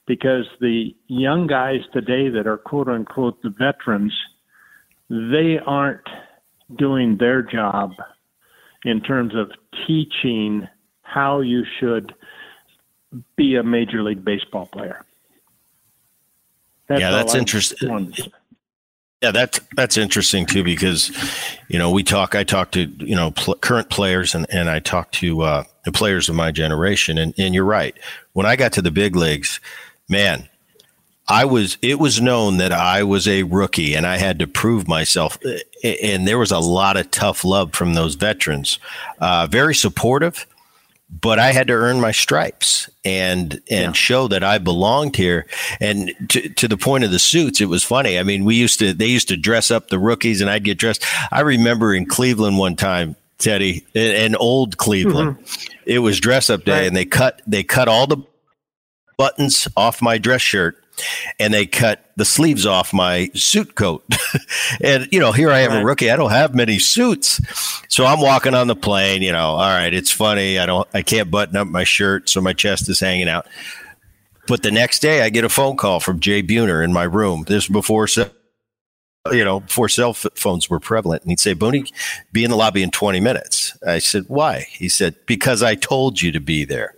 because the young guys today that are quote unquote the veterans, they aren't doing their job in terms of teaching how you should be a major league baseball player. That's yeah, that's interesting. Yeah, that's that's interesting too because, you know, we talk. I talk to you know pl- current players and and I talk to uh, the players of my generation. And and you're right. When I got to the big leagues, man, I was. It was known that I was a rookie and I had to prove myself. And there was a lot of tough love from those veterans. Uh, very supportive but I had to earn my stripes and and yeah. show that I belonged here. And to, to the point of the suits, it was funny. I mean, we used to they used to dress up the rookies, and I'd get dressed. I remember in Cleveland one time, Teddy, in, old Cleveland, mm-hmm. it was dress up day, right. and they cut they cut all the buttons off my dress shirt and they cut the sleeves off my suit coat. and, you know, here I am right. a rookie. I don't have many suits. So I'm walking on the plane, you know, all right, it's funny. I don't, I can't button up my shirt. So my chest is hanging out. But the next day I get a phone call from Jay Buhner in my room. This before, you know, before cell phones were prevalent. And he'd say, Booney, be in the lobby in 20 minutes. I said, why? He said, because I told you to be there.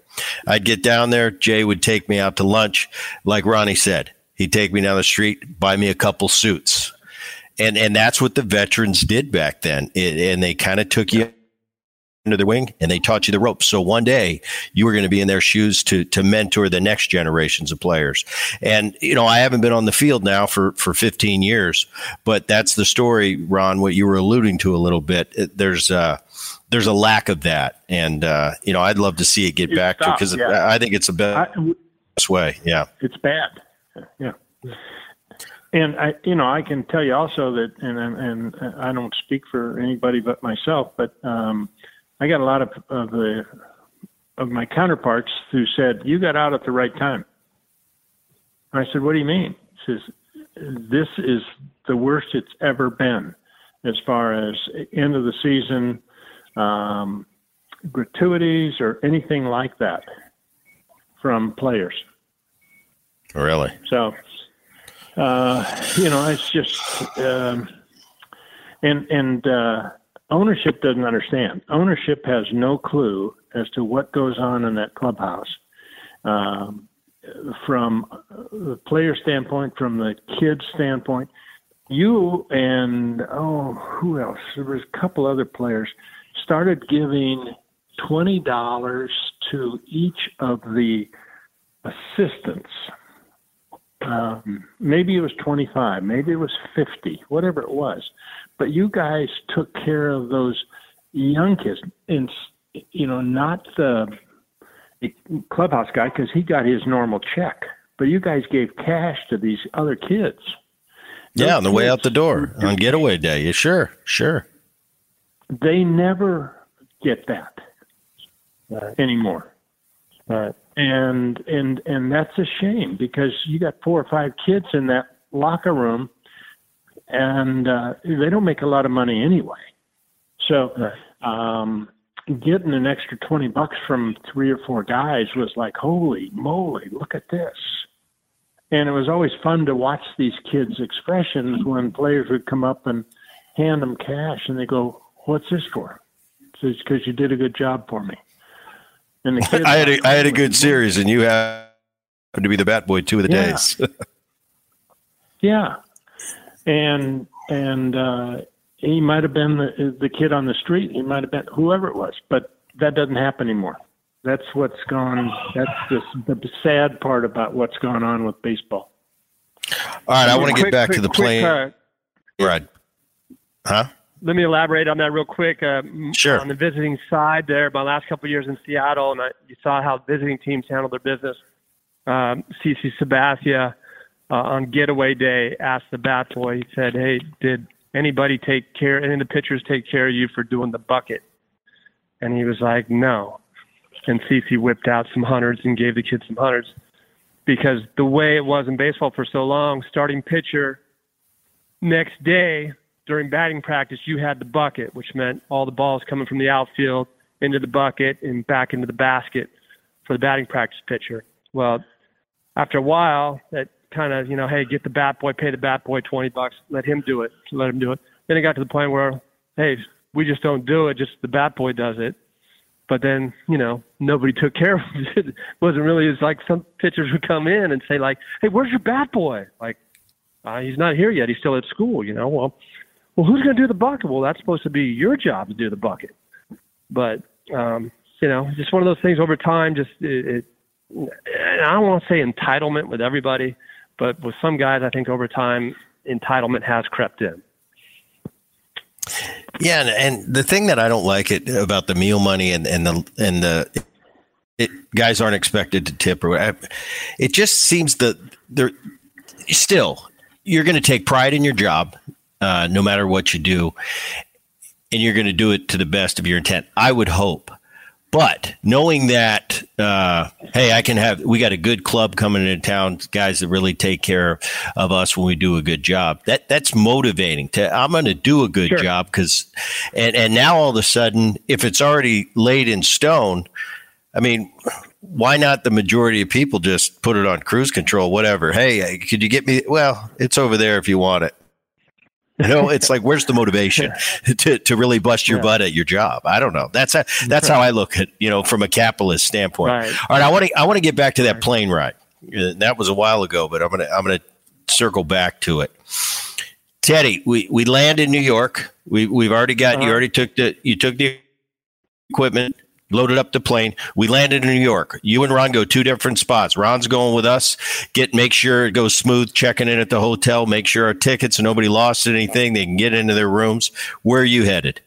I'd get down there. Jay would take me out to lunch. Like Ronnie said, he'd take me down the street, buy me a couple suits. And, and that's what the veterans did back then. It, and they kind of took you under their wing and they taught you the ropes. So one day you were going to be in their shoes to to mentor the next generations of players. And you know, I haven't been on the field now for for 15 years, but that's the story, Ron. What you were alluding to a little bit. There's uh, there's a lack of that, and uh, you know I'd love to see it get back to because yeah. I think it's a best I, way. Yeah, it's bad. Yeah, and I, you know, I can tell you also that, and and I don't speak for anybody but myself, but um, I got a lot of of the of my counterparts who said you got out at the right time. I said, "What do you mean?" He says, "This is the worst it's ever been, as far as end of the season." Um, gratuities or anything like that from players. Really? So, uh, you know, it's just, um, and and uh, ownership doesn't understand. Ownership has no clue as to what goes on in that clubhouse. Um, from the player standpoint, from the kid's standpoint, you and oh, who else? There was a couple other players started giving $20 to each of the assistants. Um, maybe it was 25, maybe it was 50, whatever it was. But you guys took care of those young kids, and you know, not the clubhouse guy because he got his normal check. But you guys gave cash to these other kids. Those yeah, on the way out the door on getaway day. Yeah, sure, sure. They never get that right. anymore. Right. And and and that's a shame because you got four or five kids in that locker room, and uh, they don't make a lot of money anyway. So, right. um, getting an extra twenty bucks from three or four guys was like, holy moly, look at this. And it was always fun to watch these kids' expressions when players would come up and hand them cash, and they go, what's this for? It's because you did a good job for me. And the kids I had a, I had a good series, and you happened to be the bat boy two of the yeah. days. yeah, and and uh, he might have been the the kid on the street. He might have been whoever it was, but that doesn't happen anymore. That's what's gone. That's the, the sad part about what's going on with baseball. All right, I want to get back quick, to the plane. Uh, Right. Huh? Let me elaborate on that real quick. Uh, sure. On the visiting side, there, my last couple of years in Seattle, and I, you saw how visiting teams handle their business. Um, CC Sabathia uh, on getaway day asked the bat boy. He said, "Hey, did anybody take care? Any of the pitchers take care of you for doing the bucket?" And he was like, "No." And CC whipped out some hundreds and gave the kids some hundreds because the way it was in baseball for so long, starting pitcher next day during batting practice, you had the bucket, which meant all the balls coming from the outfield into the bucket and back into the basket for the batting practice pitcher. Well, after a while, that kind of, you know, hey, get the bat boy, pay the bat boy 20 bucks, let him do it, let him do it. Then it got to the point where, hey, we just don't do it, just the bat boy does it. But then, you know, nobody took care of it. It wasn't really as like some pitchers would come in and say like, hey, where's your bat boy? Like, uh, he's not here yet. He's still at school, you know. Well, well, who's going to do the bucket? Well, that's supposed to be your job to do the bucket. But um, you know, just one of those things over time. Just it, it I don't want to say entitlement with everybody, but with some guys, I think over time entitlement has crept in. Yeah, and, and the thing that I don't like it about the meal money and, and the and the it, guys aren't expected to tip or whatever. It just seems that they're still you're going to take pride in your job, uh, no matter what you do, and you're going to do it to the best of your intent. I would hope. But knowing that, uh, hey, I can have, we got a good club coming into town, guys that really take care of us when we do a good job. That that's motivating. To I'm going to do a good sure. job because, and and now all of a sudden, if it's already laid in stone, I mean, why not the majority of people just put it on cruise control, whatever? Hey, could you get me? Well, it's over there if you want it. You know, it's like where's the motivation to, to really bust your yeah. butt at your job? I don't know. That's a, that's how I look at you know from a capitalist standpoint. Right. All right, I want to I want to get back to that plane ride. Uh, that was a while ago, but I'm gonna I'm gonna circle back to it. Teddy, we we land in New York. We we've already got uh-huh. you already took the you took the equipment loaded up the plane. We landed in New York. You and Ron go two different spots. Ron's going with us. Get make sure it goes smooth. Checking in at the hotel. Make sure our tickets and nobody lost anything. They can get into their rooms. Where are you headed?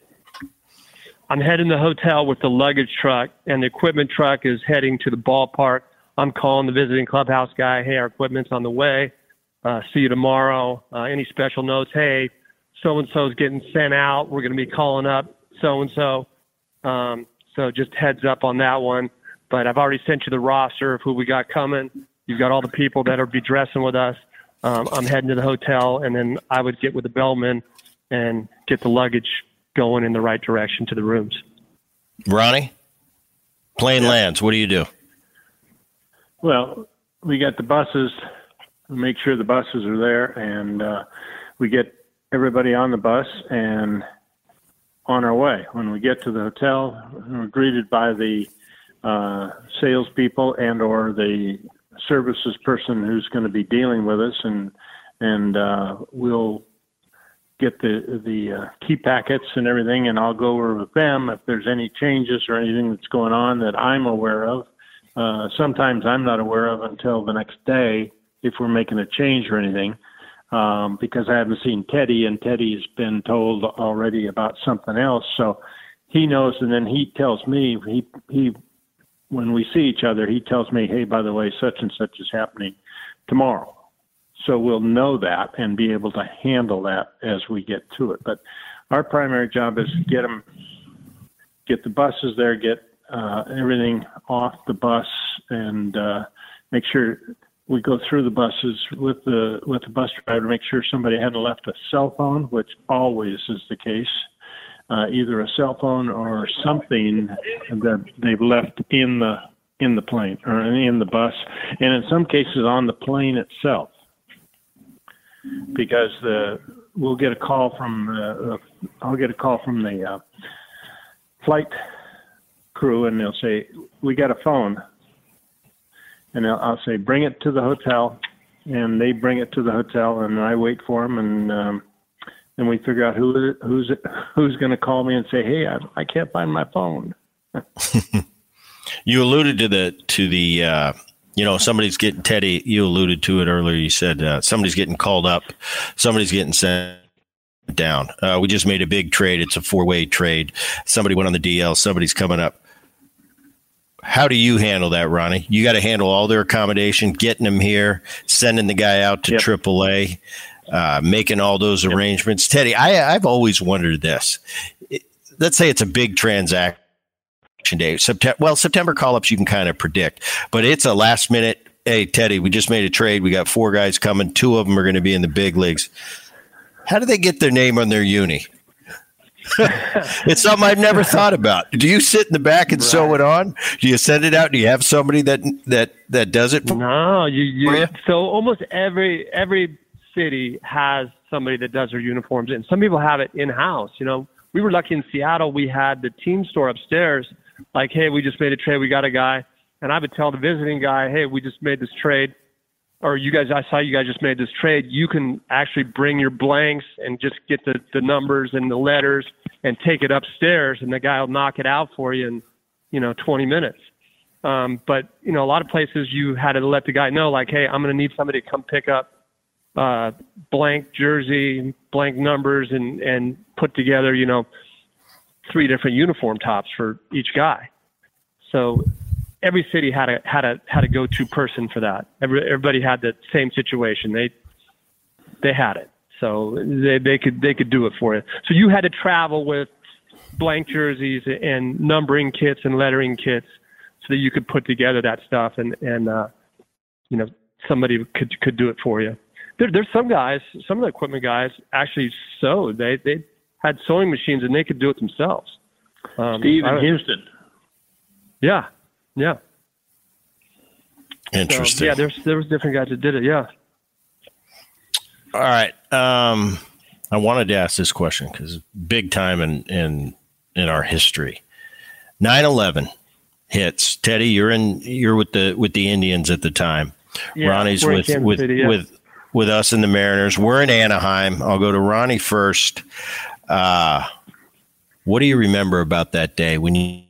I'm heading the hotel with the luggage truck, and the equipment truck is heading to the ballpark. I'm calling the visiting clubhouse guy. Hey, our equipment's on the way. Uh, see you tomorrow. Uh, any special notes? Hey, so and so's getting sent out. We're going to be calling up so and so. So just heads up on that one. But I've already sent you the roster of who we got coming. You've got all the people that are be dressing with us. Um, I'm heading to the hotel, and then I would get with the bellman and get the luggage going in the right direction to the rooms. Ronnie, plane yeah. lands. What do you do? Well, we got the buses. We make sure the buses are there, and uh, we get everybody on the bus and on our way. When we get to the hotel, we're greeted by the uh, salespeople and or the services person who's going to be dealing with us, and and uh, we'll get the the uh, key packets and everything, and I'll go over with them if there's any changes or anything that's going on that I'm aware of. Uh, sometimes I'm not aware of until the next day if we're making a change or anything um, because I haven't seen Teddy, and Teddy's been told already about something else. So he knows, and then he tells me he he when we see each other, he tells me, "Hey, by the way, such and such is happening tomorrow." So we'll know that and be able to handle that as we get to it. But our primary job is to get them, get the buses there, get uh, everything off the bus, and uh, make sure we go through the buses with the with the bus driver to make sure somebody hadn't left a cell phone, which always is the case. Uh, either a cell phone or something that they've left in the in the plane or in the bus, and in some cases on the plane itself, because the we'll get a call from uh, I'll get a call from the uh, flight crew, and they'll say we got a phone and I'll, I'll say, bring it to the hotel, and they bring it to the hotel, and I wait for them, and um, then we figure out who who's who's going to call me and say, hey, I, I can't find my phone. you alluded to the to the uh, you know somebody's getting Teddy. You alluded to it earlier. You said uh, somebody's getting called up, somebody's getting sent down. Uh, we just made a big trade. It's a four way trade. Somebody went on the DL. Somebody's coming up. How do you handle that, Ronnie? You got to handle all their accommodation, getting them here, sending the guy out to yep. AAA, uh, making all those yep. arrangements. Teddy, I, I've always wondered this. let's say it's a big transaction day. September, well, September call ups you can kind of predict, but it's a last minute. Hey, Teddy, we just made a trade. We got four guys coming. Two of them are going to be in the big leagues. How do they get their name on their uni? it's something I've never thought about. Do you sit in the back and right. sew it on? Do you send it out? Do you have somebody that that that does it? For, no, you, you, you? So almost every every city has somebody that does their uniforms, and some people have it in house. You know, we were lucky in Seattle. We had the team store upstairs. Like, hey, we just made a trade. We got a guy, and I would tell the visiting guy, hey, we just made this trade or you guys, I saw you guys just made this trade. You can actually bring your blanks and just get the, the numbers and the letters and take it upstairs, and the guy will knock it out for you in, you know, 20 minutes. Um, but you know, a lot of places you had to let the guy know, like, hey, I'm going to need somebody to come pick up uh, blank jersey, blank numbers, and and put together, you know, three different uniform tops for each guy. So every city had a had a had a go-to person for that. Every, everybody had the same situation. They they had it, so they they could they could do it for you. So you had to travel with blank jerseys and numbering kits and lettering kits, so that you could put together that stuff and and uh, you know somebody could could do it for you. There, there's some guys, some of the equipment guys actually sewed. They they had sewing machines and they could do it themselves. Um, Steve in Houston. Yeah, yeah. Interesting. So, yeah, there's there was different guys that did it. Yeah. All right. Um, I wanted to ask this question because big time in in in our history. 9-11 hits. Teddy, you're in. You're with the with the Indians at the time. Yeah, Ronnie's with with City, yeah. with with us in the Mariners. We're in Anaheim. I'll go to Ronnie first. Uh, what do you remember about that day when you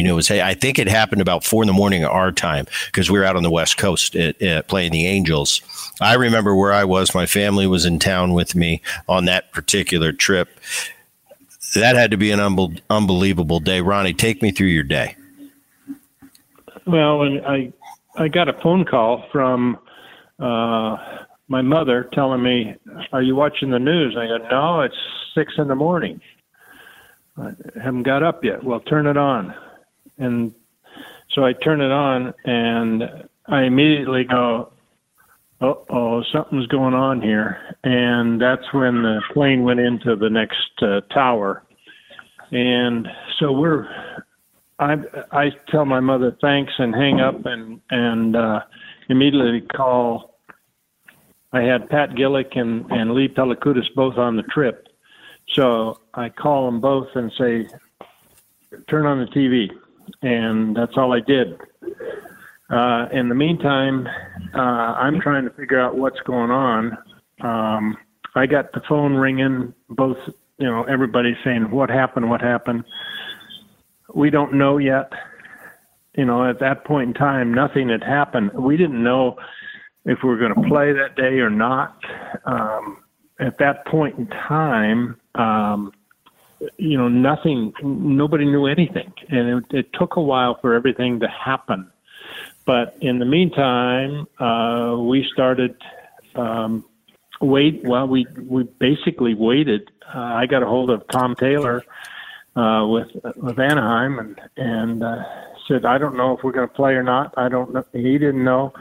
you know, it was, hey, I think it happened about four in the morning our time because we were out on the West Coast at, at playing the Angels. I remember where I was. My family was in town with me on that particular trip. That had to be an unbelievable day. Ronnie, take me through your day. Well, when I I got a phone call from uh, my mother telling me, "Are you watching the news?" I go, "No, it's six in the morning. I haven't got up yet." Well, turn it on and so I turn it on and I immediately go, oh, oh, something's going on here. And that's when the plane went into the next uh, tower. And so we're, I, I tell my mother thanks and hang up and, and, uh, immediately call. I had Pat Gillick and, and Lee Pelekoudas both on the trip. So I call them both and say, turn on the TV and that's all I did. Uh, in the meantime, uh, I'm trying to figure out what's going on. Um, I got the phone ringing, both, you know, everybody saying, What happened? What happened? We don't know yet. You know, at that point in time, nothing had happened. We didn't know if we were going to play that day or not. Um, at that point in time, um, you know, nothing, nobody knew anything. And it, it took a while for everything to happen. But in the meantime, uh, we started um, wait. Well, we we basically waited. Uh, I got a hold of Tom Taylor uh, with with Anaheim and and uh, said, I don't know if we're going to play or not. I don't know. He didn't know.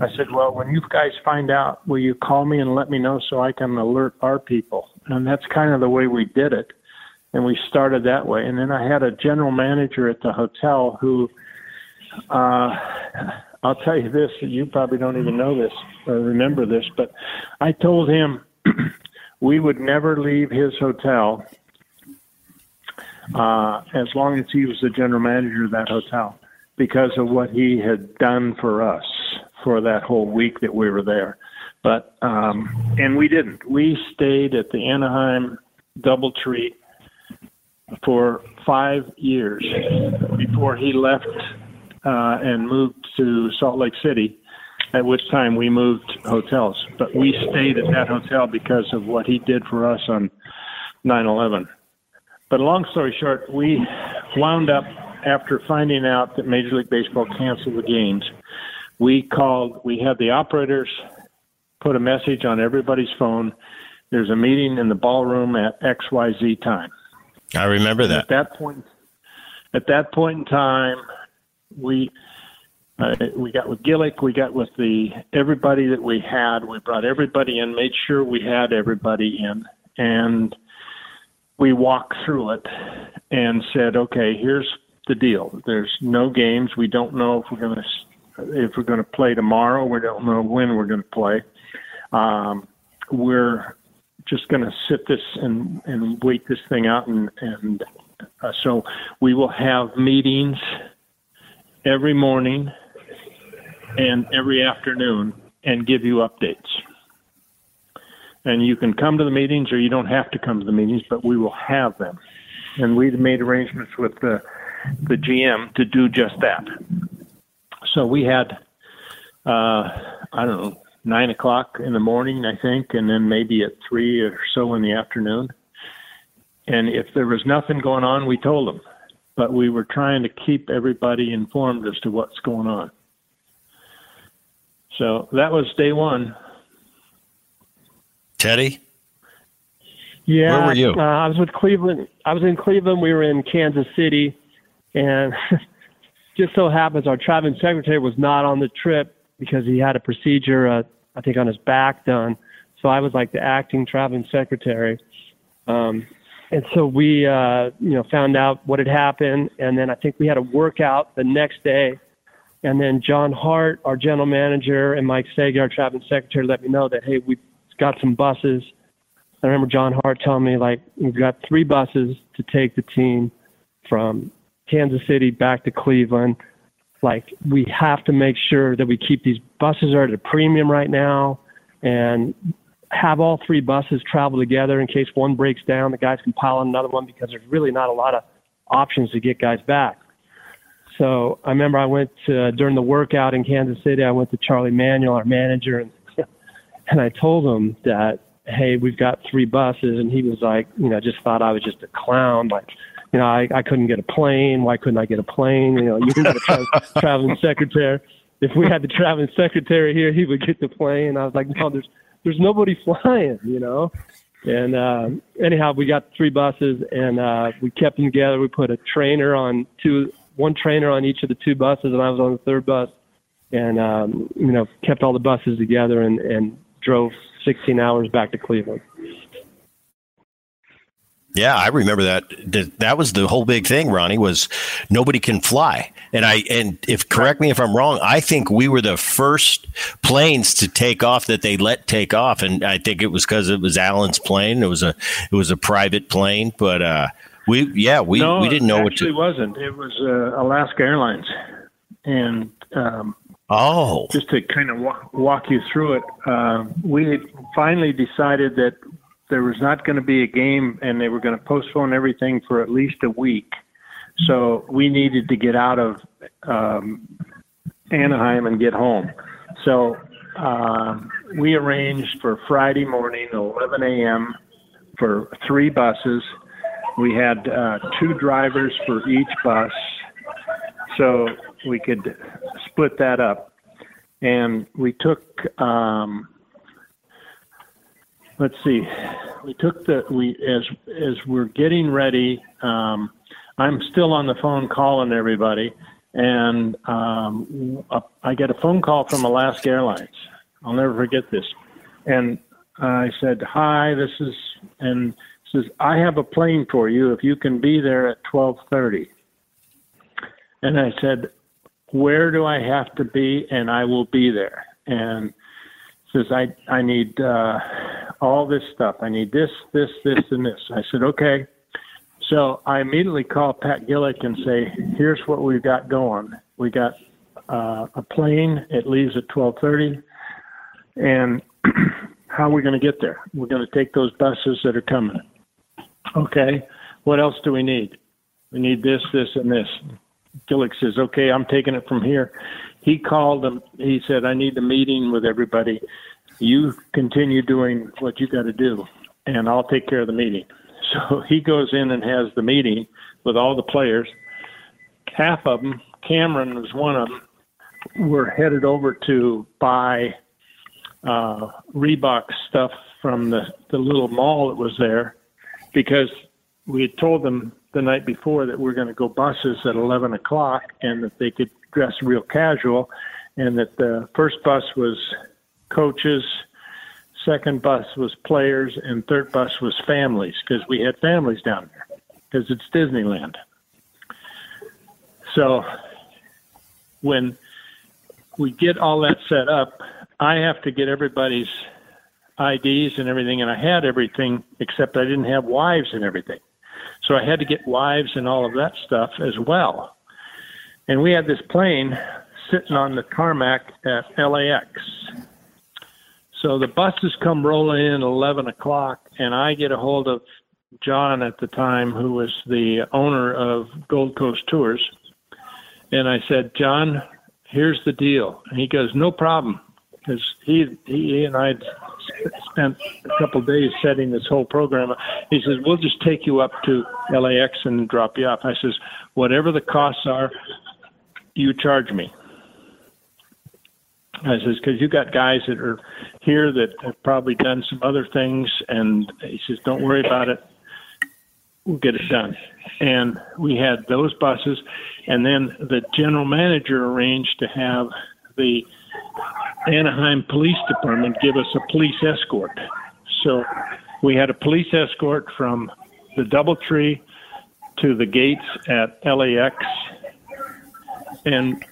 I said, well, when you guys find out, will you call me and let me know so I can alert our people? And that's kind of the way we did it and we started that way. And then I had a general manager at the hotel who, uh, I'll tell you this, you probably don't even know this or remember this, but I told him we would never leave his hotel uh, as long as he was the general manager of that hotel because of what he had done for us for that whole week that we were there. But um, and we didn't. We stayed at the Anaheim DoubleTree for five years before he left uh, and moved to Salt Lake City, at which time we moved hotels. But we stayed at that hotel because of what he did for us on 9/11. But long story short, we wound up after finding out that Major League Baseball canceled the games. We called. We had the operators put a message on everybody's phone. There's a meeting in the ballroom at XYZ time. I remember that. At that point, at that point in time, we uh, we got with Gillick, we got with the everybody that we had. We brought everybody in, made sure we had everybody in, and we walked through it and said, okay, here's the deal. There's no games. We don't know if we're going to if we're going to play tomorrow. We don't know when we're going to play. Um, we're just going to sit this and and wait this thing out, and and uh, so we will have meetings every morning and every afternoon and give you updates. And you can come to the meetings or you don't have to come to the meetings, but we will have them. And we've made arrangements with the, the GM to do just that. So we had, uh, I don't know, nine o'clock in the morning, I think, and then maybe at three or so in the afternoon. And if there was nothing going on, we told them. But we were trying to keep everybody informed as to what's going on. So that was day one. Teddy? Yeah. Where were you? Uh, I was with Cleveland. I was in Cleveland. We were in Kansas City. And just so happens our traveling secretary was not on the trip because he had a procedure, uh, I think, on his back done. So I was like the acting traveling secretary. Um, and so we, uh, you know, found out what had happened. And then I think we had a workout the next day and then John Hart, our general manager, and Mike Sager, our traveling secretary, let me know that, hey, we've got some buses. I remember John Hart telling me, like, we've got three buses to take the team from Kansas City back to Cleveland. Like, we have to make sure that we keep these buses are at a premium right now and have all three buses travel together in case one breaks down. The guys can pile on another one because there's really not a lot of options to get guys back. So I remember I went to, during the workout in Kansas City. I went to Charlie Manuel, our manager, and and I told him that hey, we've got three buses, and he was like, you know, just thought I was just a clown, like. You know, I, I couldn't get a plane. Why couldn't I get a plane? You know, you can get a tra- traveling secretary. If we had the traveling secretary here, he would get the plane. I was like, no, there's there's nobody flying. You know, and uh, anyhow, we got three buses and uh, we kept them together. We put a trainer on two one trainer on each of the two buses, and I was on the third bus, and um, you know kept all the buses together and and drove 16 hours back to Cleveland. Yeah, I remember that. That was the whole big thing, Ronnie, was nobody can fly. And I and if correct me if I'm wrong, I think we were the first planes to take off that they let take off. And I think it was because it was Alan's plane. It was a it was a private plane. But uh we yeah we, no, we didn't know what to. It wasn't. It was uh, Alaska Airlines, and um, oh, just to kind of walk, walk you through it, uh, we finally decided that there was not going to be a game, and they were going to postpone everything for at least a week. So we needed to get out of um, Anaheim and get home. So uh, we arranged for Friday morning, 11 a.m. for three buses we had uh, two drivers for each bus, so we could split that up. And we took, um, let's see, we took the we as as we're getting ready. Um, I'm still on the phone calling everybody, and um, I get a phone call from Alaska Airlines. I'll never forget this. And I said, "Hi, this is," and says, I have a plane for you if you can be there at 1230. And I said, where do I have to be? And I will be there. And says, I, I need uh, all this stuff. I need this, this, this, and this. I said, okay. So I immediately call Pat Gillick and say, here's what we've got going. We got uh, a plane. It leaves at 1230. And how are we going to get there? We're going to take those buses that are coming. Okay, what else do we need? We need this, this, and this. Gillick says, okay, I'm taking it from here. He called them. He said, I need a meeting with everybody. You continue doing what you got to do, and I'll take care of the meeting. So he goes in and has the meeting with all the players. Half of them, Cameron was one of them, were headed over to buy uh, Reebok stuff from the, the little mall that was there because we had told them the night before that we are going to go buses at 11 o'clock and that they could dress real casual and that the first bus was coaches, second bus was players, and third bus was families because we had families down there because it's Disneyland. So when we get all that set up, I have to get everybody's IDs and everything, and I had everything except I didn't have wives and everything. So I had to get wives and all of that stuff as well. And we had this plane sitting on the tarmac at LAX. So the buses come rolling in at 11 o'clock, and I get a hold of John at the time, who was the owner of Gold Coast Tours. And I said, John, here's the deal. And he goes, no problem. Because he, he and I had spent a couple days setting this whole program. He says, "We'll just take you up to LAX and drop you off." I says, "Whatever the costs are, you charge me." I says, "Because you got guys that are here that have probably done some other things," and he says, "Don't worry about it. We'll get it done." And we had those buses, and then the general manager arranged to have the Anaheim Police Department give us a police escort. So we had a police escort from the Doubletree to the gates at LAX, and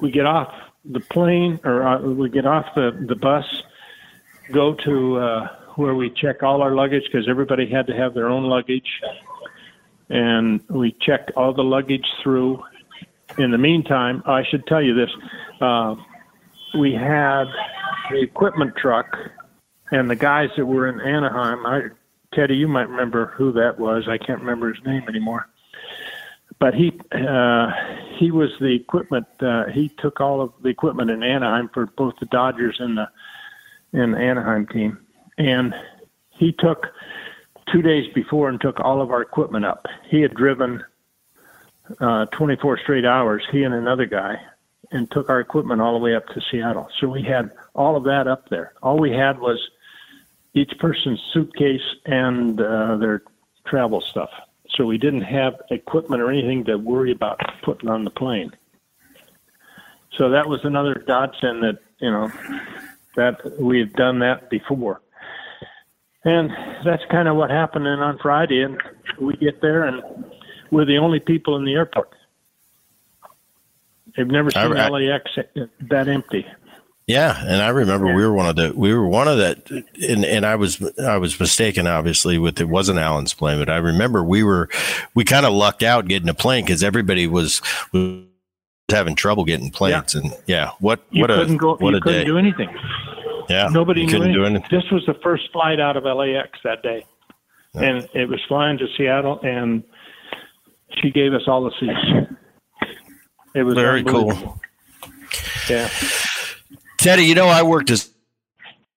we get off the plane or uh, we get off the the bus, go to uh, where we check all our luggage because everybody had to have their own luggage, and we checked all the luggage through. In the meantime, I should tell you this. Uh, we had the equipment truck and the guys that were in Anaheim. I, Teddy, you might remember who that was. I can't remember his name anymore. But he uh, he was the equipment. Uh, he took all of the equipment in Anaheim for both the Dodgers and the and the Anaheim team, and he took two days before and took all of our equipment up. He had driven uh, 24 straight hours. He and another guy, and took our equipment all the way up to Seattle. So we had all of that up there. All we had was each person's suitcase and uh, their travel stuff. So we didn't have equipment or anything to worry about putting on the plane. So that was another godsend that, you know, that we had done that before. And that's kind of what happened on Friday. And we get there and we're the only people in the airport. They've never seen LAX that empty. Yeah, and I remember yeah. we were one of the we were one of that, and and I was I was mistaken obviously with it wasn't Alan's plane, but I remember we were we kind of lucked out getting a plane because everybody was, was having trouble getting planes, yeah. and yeah, what you what couldn't a go, what you a couldn't day. do anything. Yeah, nobody couldn't anything. do anything. This was the first flight out of LAX that day, yeah. and it was flying to Seattle, and she gave us all the seats. It was very cool. Yeah. Teddy, you know, I worked as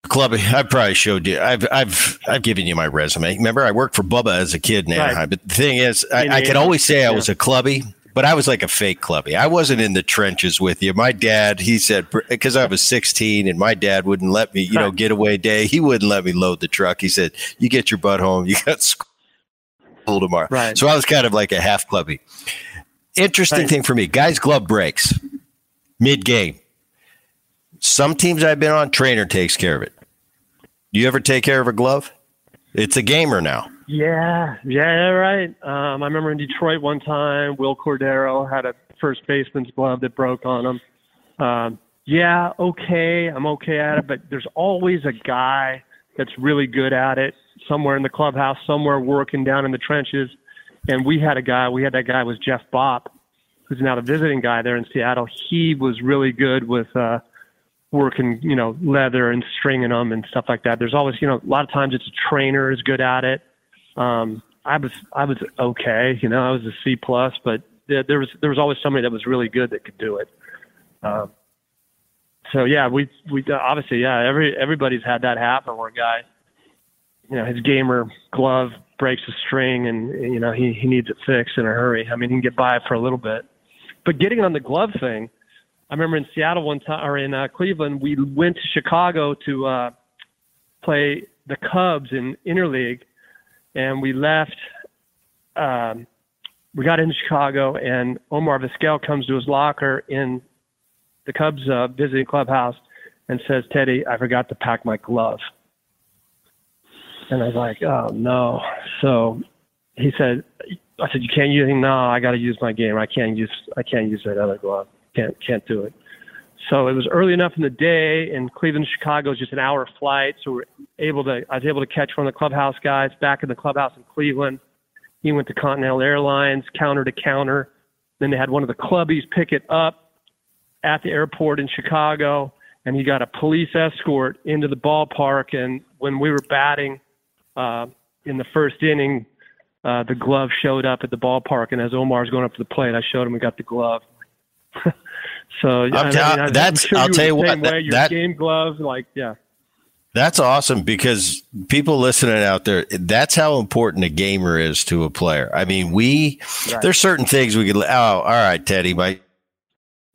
club. I probably showed you. I've I've I've given you my resume. Remember, I worked for Bubba as a kid in Anaheim. Right. But the thing is, I, I can always say I was a clubby, but I was like a fake clubby. I wasn't in the trenches with you. My dad, he said, because I was 16 and my dad wouldn't let me, you know, getaway day. He wouldn't let me load the truck. He said, "You get your butt home. You got school tomorrow." Right. So I was kind of like a half clubby interesting right. thing for me guys glove breaks mid game some teams i've been on trainer takes care of it. You ever take care of a glove? It's a gamer now. Yeah yeah right. Um, i remember in detroit one time Wil Cordero had a first baseman's glove that broke on him. Um, yeah okay i'm okay at it but there's always a guy that's really good at it somewhere in the clubhouse somewhere working down in the trenches. And we had a guy, we had that guy was Jeff Bopp, who's now the visiting guy there in Seattle. He was really good with uh, working, you know, leather and stringing them and stuff like that. There's always, you know, a lot of times it's a trainer is good at it. Um, I was, I was okay, you know, I was a C plus, but there, there was, there was always somebody that was really good that could do it. Um, so yeah, we, we obviously, yeah, every, everybody's had that happen where a guy you know his gamer glove breaks a string and you know he he needs it fixed in a hurry. I mean he can get by for a little bit, but getting on the glove thing, I remember in Seattle one time or in uh, Cleveland we went to Chicago to uh, play the Cubs in interleague, and we left. Um, we got into Chicago, and Omar Vizquel comes to his locker in the Cubs uh, visiting clubhouse and says, "Teddy, I forgot to pack my glove." And I was like, "Oh no!" So he said, "I said you can't use it. No, I got to use my game. I can't use I can't use that other glove. Can't can't do it." So it was early enough in the day, and Cleveland, Chicago is just an hour flight. So we're able to I was able to catch one of the clubhouse guys back in the clubhouse in Cleveland. He went to Continental Airlines, counter to counter. Then they had one of the clubbies pick it up at the airport in Chicago, and he got a police escort into the ballpark. And when we were batting uh, in the first inning, uh, the glove showed up at the ballpark. And as Omar's going up to the plate, I showed him we got the glove. so I'm I tell- mean, I- that's- sure I'll you tell you what that, way. Your that- game gloves, like yeah. That's awesome because people listening out there, that's how important a gamer is to a player. I mean, we Right. there's certain things we could. Oh, all right, Teddy, my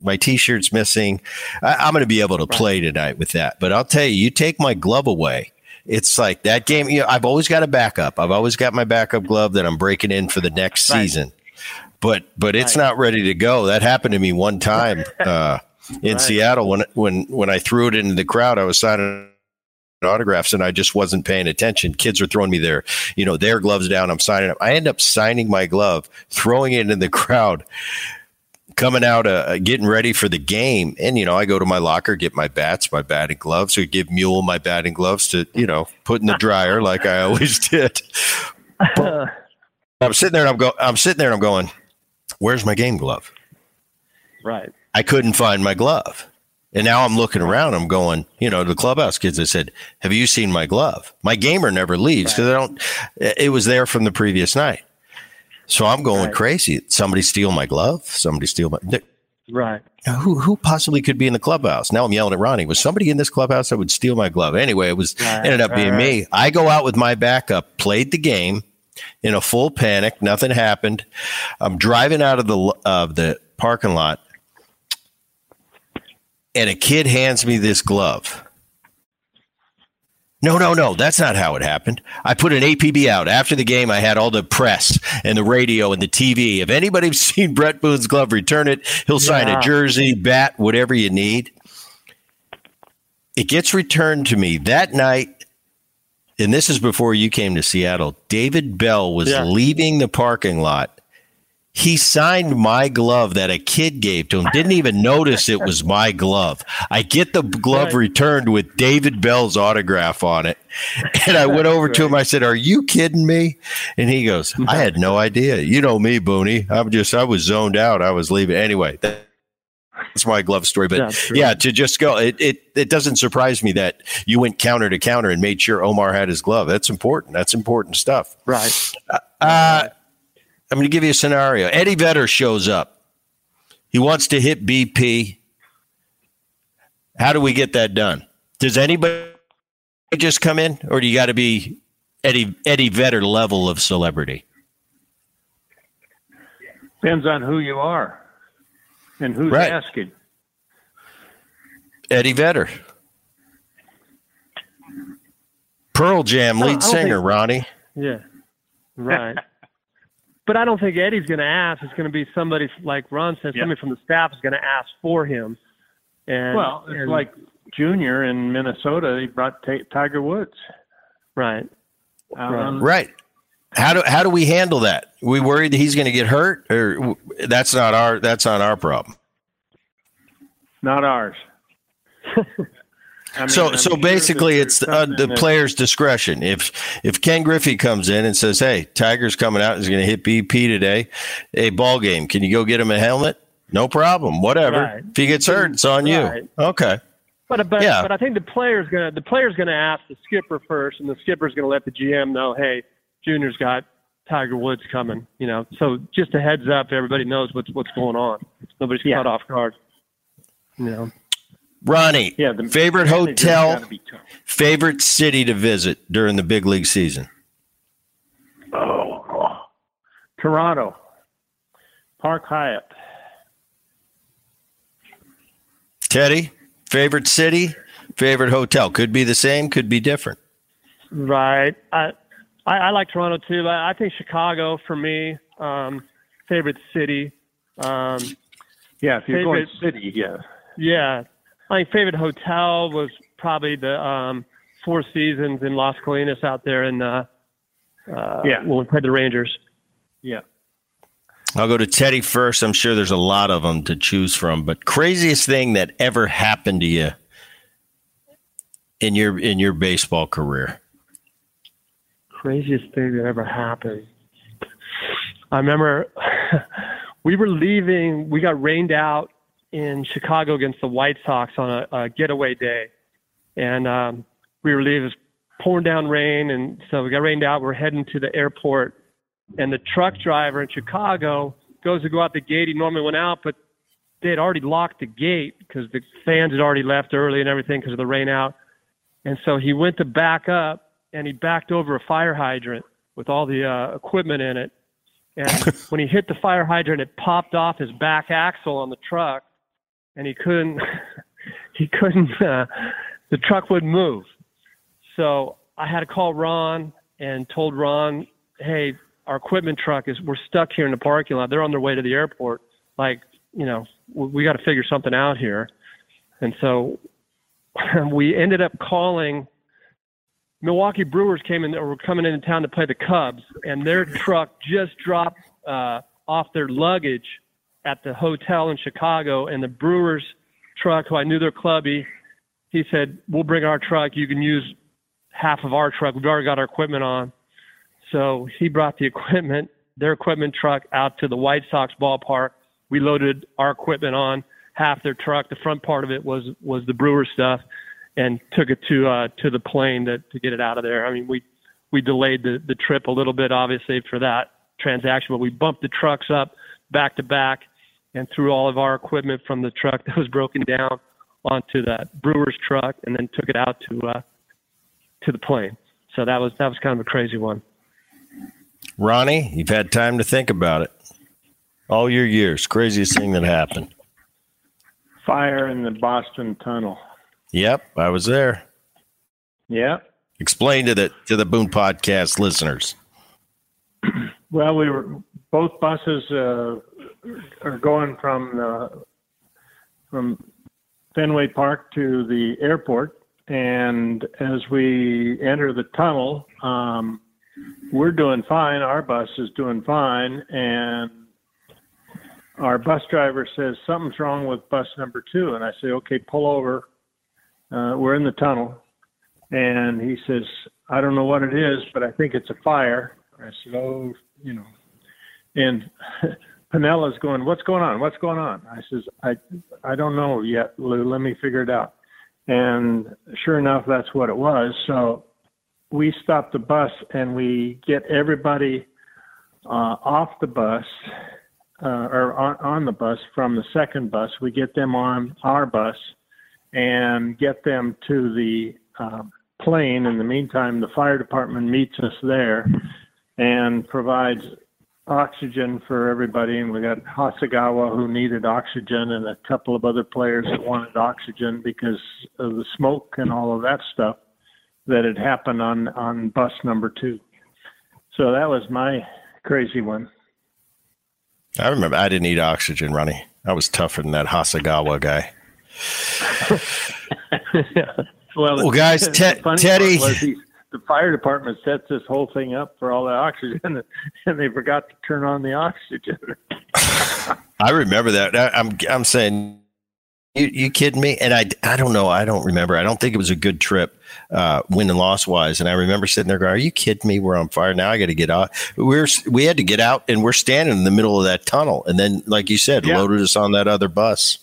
my t-shirt's missing. I, I'm going to be able to play tonight with that. But I'll tell you, you take my glove away. It's like that game. You know, I've always got a backup. I've always got my backup glove that I'm breaking in for the next Right. season. But but it's Right. not ready to go. That happened to me one time uh, in Right. Seattle when when when I threw it into the crowd. I was signing autographs and I just wasn't paying attention. Kids were throwing me their, you know, their gloves down. I'm signing up. I end up signing my glove, throwing it in the crowd, coming out, uh, getting ready for the game. And, you know, I go to my locker, get my bats, my batting gloves, or give Mule my batting gloves to, you know, put in the dryer like I always did. I'm sitting there and I'm going, I'm sitting there and I'm going, where's my game glove? right. I couldn't find my glove. And now I'm looking around. I'm going, you know, the clubhouse kids. I said, "Have you seen my glove? My gamer never leaves because I don't. It was there from the previous night." So I'm going Right. crazy. Somebody steal my glove. Somebody steal my. Right. Who who possibly could be in the clubhouse? Now I'm yelling at Ronnie. Was somebody in this clubhouse that would steal my glove? Anyway, it was Right, ended up right, being me. I go out with my backup, played the game in a full panic. Nothing happened. I'm driving out of the of the parking lot, and a kid hands me this glove. No, no, no. That's not how it happened. I put an APB out after the game. I had all the press and the radio and the TV. If anybody's seen Bret Boone's glove, return it. He'll sign Yeah. a jersey, bat, whatever you need. It gets returned to me that night. And this is before you came to Seattle. David Bell was Yeah. leaving the parking lot. He signed my glove that a kid gave to him. Didn't even notice it was my glove. I get the glove Right. returned with David Bell's autograph on it. And I went over to him. I said, Are you kidding me? And he goes, I had no idea. You know me, Booney. I'm just, I was zoned out. I was leaving. Anyway, that- that's my glove story. But That's yeah, to just go, it, it, it doesn't surprise me that you went counter to counter and made sure Omar had his glove. That's important. That's important stuff. Right. Uh, I'm going to give you a scenario. Eddie Vedder shows up. He wants to hit BP. How do we get that done? Does anybody just come in, or do you got to be Eddie Eddie Vedder level of celebrity? Depends on who you are and who's Right. asking. Eddie Vedder, Pearl Jam lead don't singer think- Ronnie. Yeah. Right. but I don't think Eddie's going to ask. It's going to be somebody like Ron says. Yeah. Somebody from the staff is going to ask for him. And Well, it's and- like Junior in Minnesota. He brought Ta Tiger Woods. right. out Right. On- Right. How do how do we handle that? We worried that he's going to get hurt, or that's not our that's not our problem. Not ours. I mean, So I'm so sure basically, it's the, uh, the that- player's discretion. If if Ken Griffey comes in and says, "Hey, Tiger's coming out, he's going to hit BP today, a ball game. Can you go get him a helmet?" No problem. Whatever. Right. If he gets hurt, it's on Right. you. Okay. But but Yeah. but I think the player's gonna the player's gonna ask the skipper first, and the skipper's gonna let the GM know, hey, Junior's got Tiger Woods coming. You know, so just a heads up, everybody knows what's what's going on. Nobody's Yeah. caught off guard. You know. Ronnie, Yeah, the favorite hotel, gotta be tough. favorite city to visit during the big league season. Oh, oh. Toronto, Park Hyatt. Teddy, favorite city, favorite hotel. Could be the same, could be different. Right. I, I, I like Toronto too. but I think Chicago for me, um, favorite city. Um, Yeah, if you're going Favorite- city, yeah. yeah, my favorite hotel was probably the um, Four Seasons in Las Colinas out there in uh, uh, Yeah. when we played the Rangers. Yeah. I'll go to Teddy first. I'm sure there's a lot of them to choose from, but craziest thing that ever happened to you in your in your baseball career. Craziest thing that ever happened. I remember we were leaving. We got rained out in Chicago against the White Sox on a, a getaway day, and um, we were leaving. Pouring down rain, and so we got rained out. We're heading to the airport, and the truck driver in Chicago goes to go out the gate. He normally went out, but they had already locked the gate because the fans had already left early and everything because of the rain out. And so he went to back up and he backed over a fire hydrant with all the uh, equipment in it. And when he hit the fire hydrant, it popped off his back axle on the truck, and he couldn't. he couldn't. Uh, the truck wouldn't move. So I had to call Ron and told Ron, "Hey, our equipment truck is. We're stuck here in the parking lot. They're on their way to the airport. Like, you know, we, we got to figure something out here." And so we ended up calling Milwaukee Brewers came in or were coming into town to play the Cubs, and their truck just dropped uh, off their luggage at the hotel in Chicago. And the Brewers truck, who I knew their clubby, he said, "We'll bring our truck. You can use half of our truck. We've already got our equipment on." So he brought the equipment, their equipment truck, out to the White Sox ballpark. We loaded our equipment on half their truck. The front part of it was was the Brewer stuff, and took it to uh, to the plane to, to get it out of there. I mean, we we delayed the the trip a little bit, obviously, for that transaction, but we bumped the trucks up back to back and threw all of our equipment from the truck that was broken down onto that Brewer's truck, and then took it out to uh, to the plane. So that was that was kind of a crazy one. Ronnie, you've had time to think about it. All your years, craziest thing that happened. Fire in the Boston Tunnel. Yep, I was there. Yeah. Explain to the to the Boone Podcast listeners. Well, we were both buses uh, are going from the, from Fenway Park to the airport, and as we enter the tunnel, um, we're doing fine. Our bus is doing fine, and our bus driver says something's wrong with bus number two, and I say, okay, pull over. Uh, we're in the tunnel, and he says, I don't know what it is, but I think it's a fire. I said, oh, you know, and Piniella's going, what's going on? What's going on? I says, I, I don't know yet, Lou. Let me figure it out. And sure enough, that's what it was. So we stop the bus and we get everybody uh, off the bus uh, or on, on the bus from the second bus. We get them on our bus and get them to the um, plane. In the meantime, the fire department meets us there and provides oxygen for everybody. And we got Hasegawa who needed oxygen and a couple of other players that wanted oxygen because of the smoke and all of that stuff that had happened on, on bus number two. So that was my crazy one. I remember I didn't need oxygen, Ronnie. I was tougher than that Hasegawa guy. Well, Well, guys, the Teddy- he- the fire department sets this whole thing up for all the oxygen, and they forgot to turn on the oxygen. I remember that. I, I'm I'm saying, you you kidding me? And I I don't know. I don't remember. I don't think it was a good trip, uh, win and loss wise. And I remember sitting there going, "Are you kidding me? We're on fire now. I got to get out." We're we had to get out, and we're standing in the middle of that tunnel. And then, like you said, Yeah. loaded us on that other bus.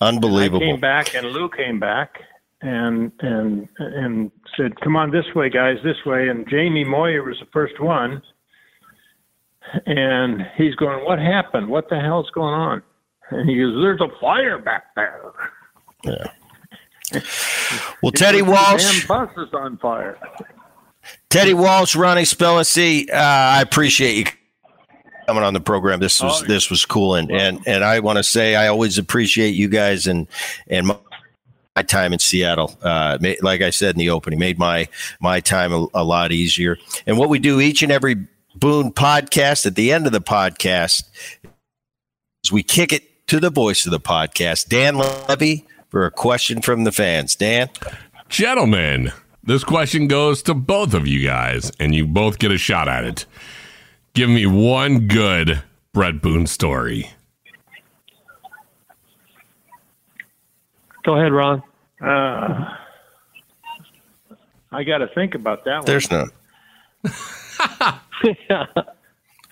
I Unbelievable. came back, and Lou came back, and and and said, "Come on this way, guys, this way." And Jamie Moyer was the first one, and he's going, "What happened? What the hell's going on?" And he goes, "There's a fire back there." Yeah. Well, Teddy Walsh. Damn bus is on fire. Teddy Walsh, Ronnie Spellacy, uh, I appreciate you coming on the program. This was oh, this was cool, and and and I want to say I always appreciate you guys and and my, my time in Seattle. Uh, made, like I said in the opening, made my my time a, a lot easier. And what we do each and every Boone podcast at the end of the podcast is we kick it to the voice of the podcast, Dan Levy, for a question from the fans. Dan, gentlemen. This question goes to both of you guys, and you both get a shot at it. Give me one good Bret Boone story. Go ahead, Ron. Uh, I got to think about that one. There's none.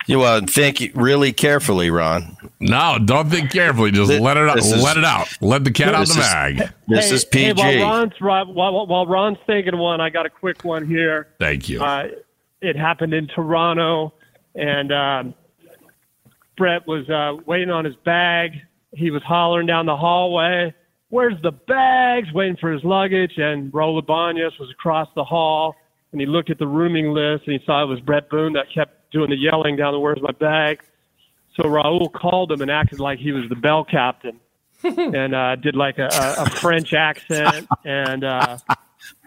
You want to think really carefully, Ron. No, don't think carefully. Just this, let it out. Is, let it out. Let the cat out of the bag. This hey, is PG. Hey, while, Ron's, while, while, Ron's thinking one, I got a quick one here. Thank you. Uh, it happened in Toronto, and um, Bret was uh, waiting on his bag. He was hollering down the hallway, "Where's the bags?" Waiting for his luggage, and Raul Ibanez was across the hall, and he looked at the rooming list, and he saw it was Bret Boone that kept doing the yelling down the where's my bag. So Raul called him and acted like he was the bell captain and uh, did like a, a French accent and uh,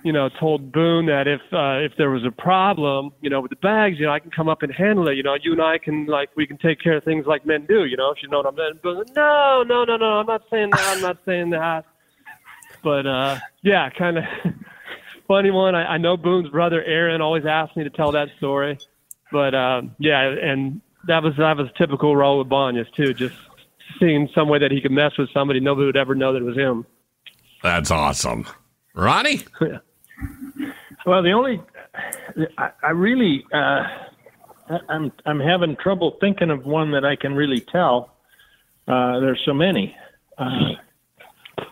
you know told Boone that if uh, if there was a problem, you know, with the bags, you know, I can come up and handle it. You know, you and I can like we can take care of things like men do. You know, if you know what I'm saying. Boone, no, no, no, no, I'm not saying that. I'm not saying that. But uh, yeah, kind of funny one. I, I know Boone's brother Aaron always asks me to tell that story. But um, yeah, and that was that was a typical Raul Ibanez too. Just seeing some way that he could mess with somebody, nobody would ever know that it was him. That's awesome, Ronnie. well, the only I, I really uh, I'm I'm having trouble thinking of one that I can really tell. Uh, there's so many, uh,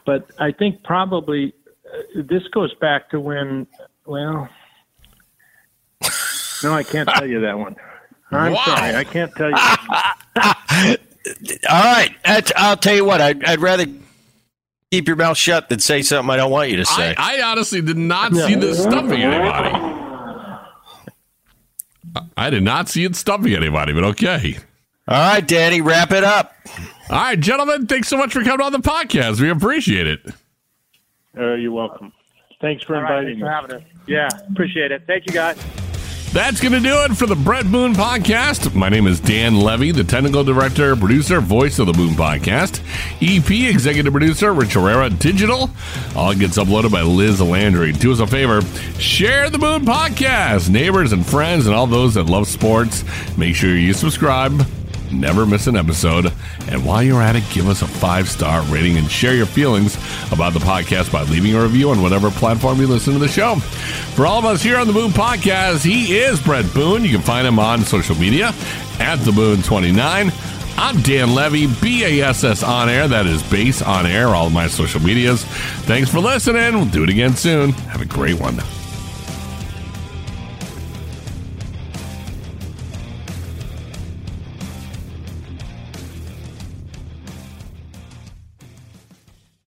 but I think probably uh, this goes back to when well no, I can't tell you that one. I'm wow. sorry, I can't tell you. All right, I'll tell you what. I'd, I'd, rather keep your mouth shut than say something I don't want you to say. I, I honestly did not no. see this stumping anybody. I did not see it stumping anybody, but okay. All right, Danny, wrap it up. All right, gentlemen, thanks so much for coming on the podcast. We appreciate it. Uh, you're welcome. Thanks for inviting right, thanks me. For having us. Yeah, appreciate it. Thank you, guys. That's going to do it for the Bret Boone podcast. My name is Dan Levy, the technical director, producer, voice of the Boone podcast. EP, executive producer, Rich Herrera, digital. All gets uploaded by Liz Landry. Do us a favor, share the Boone podcast. Neighbors and friends and all those that love sports, make sure you subscribe never miss an episode. And while you're at it, give us a five star rating and share your feelings about the podcast by leaving a review on whatever platform you listen to the show. For all of us here on the Boone Podcast, he is Bret Boone. You can find him on social media at the Boone 29. I'm Dan Levy, BASS on air. That is base on air, all my social medias. Thanks for listening. We'll do it again soon. Have a great one.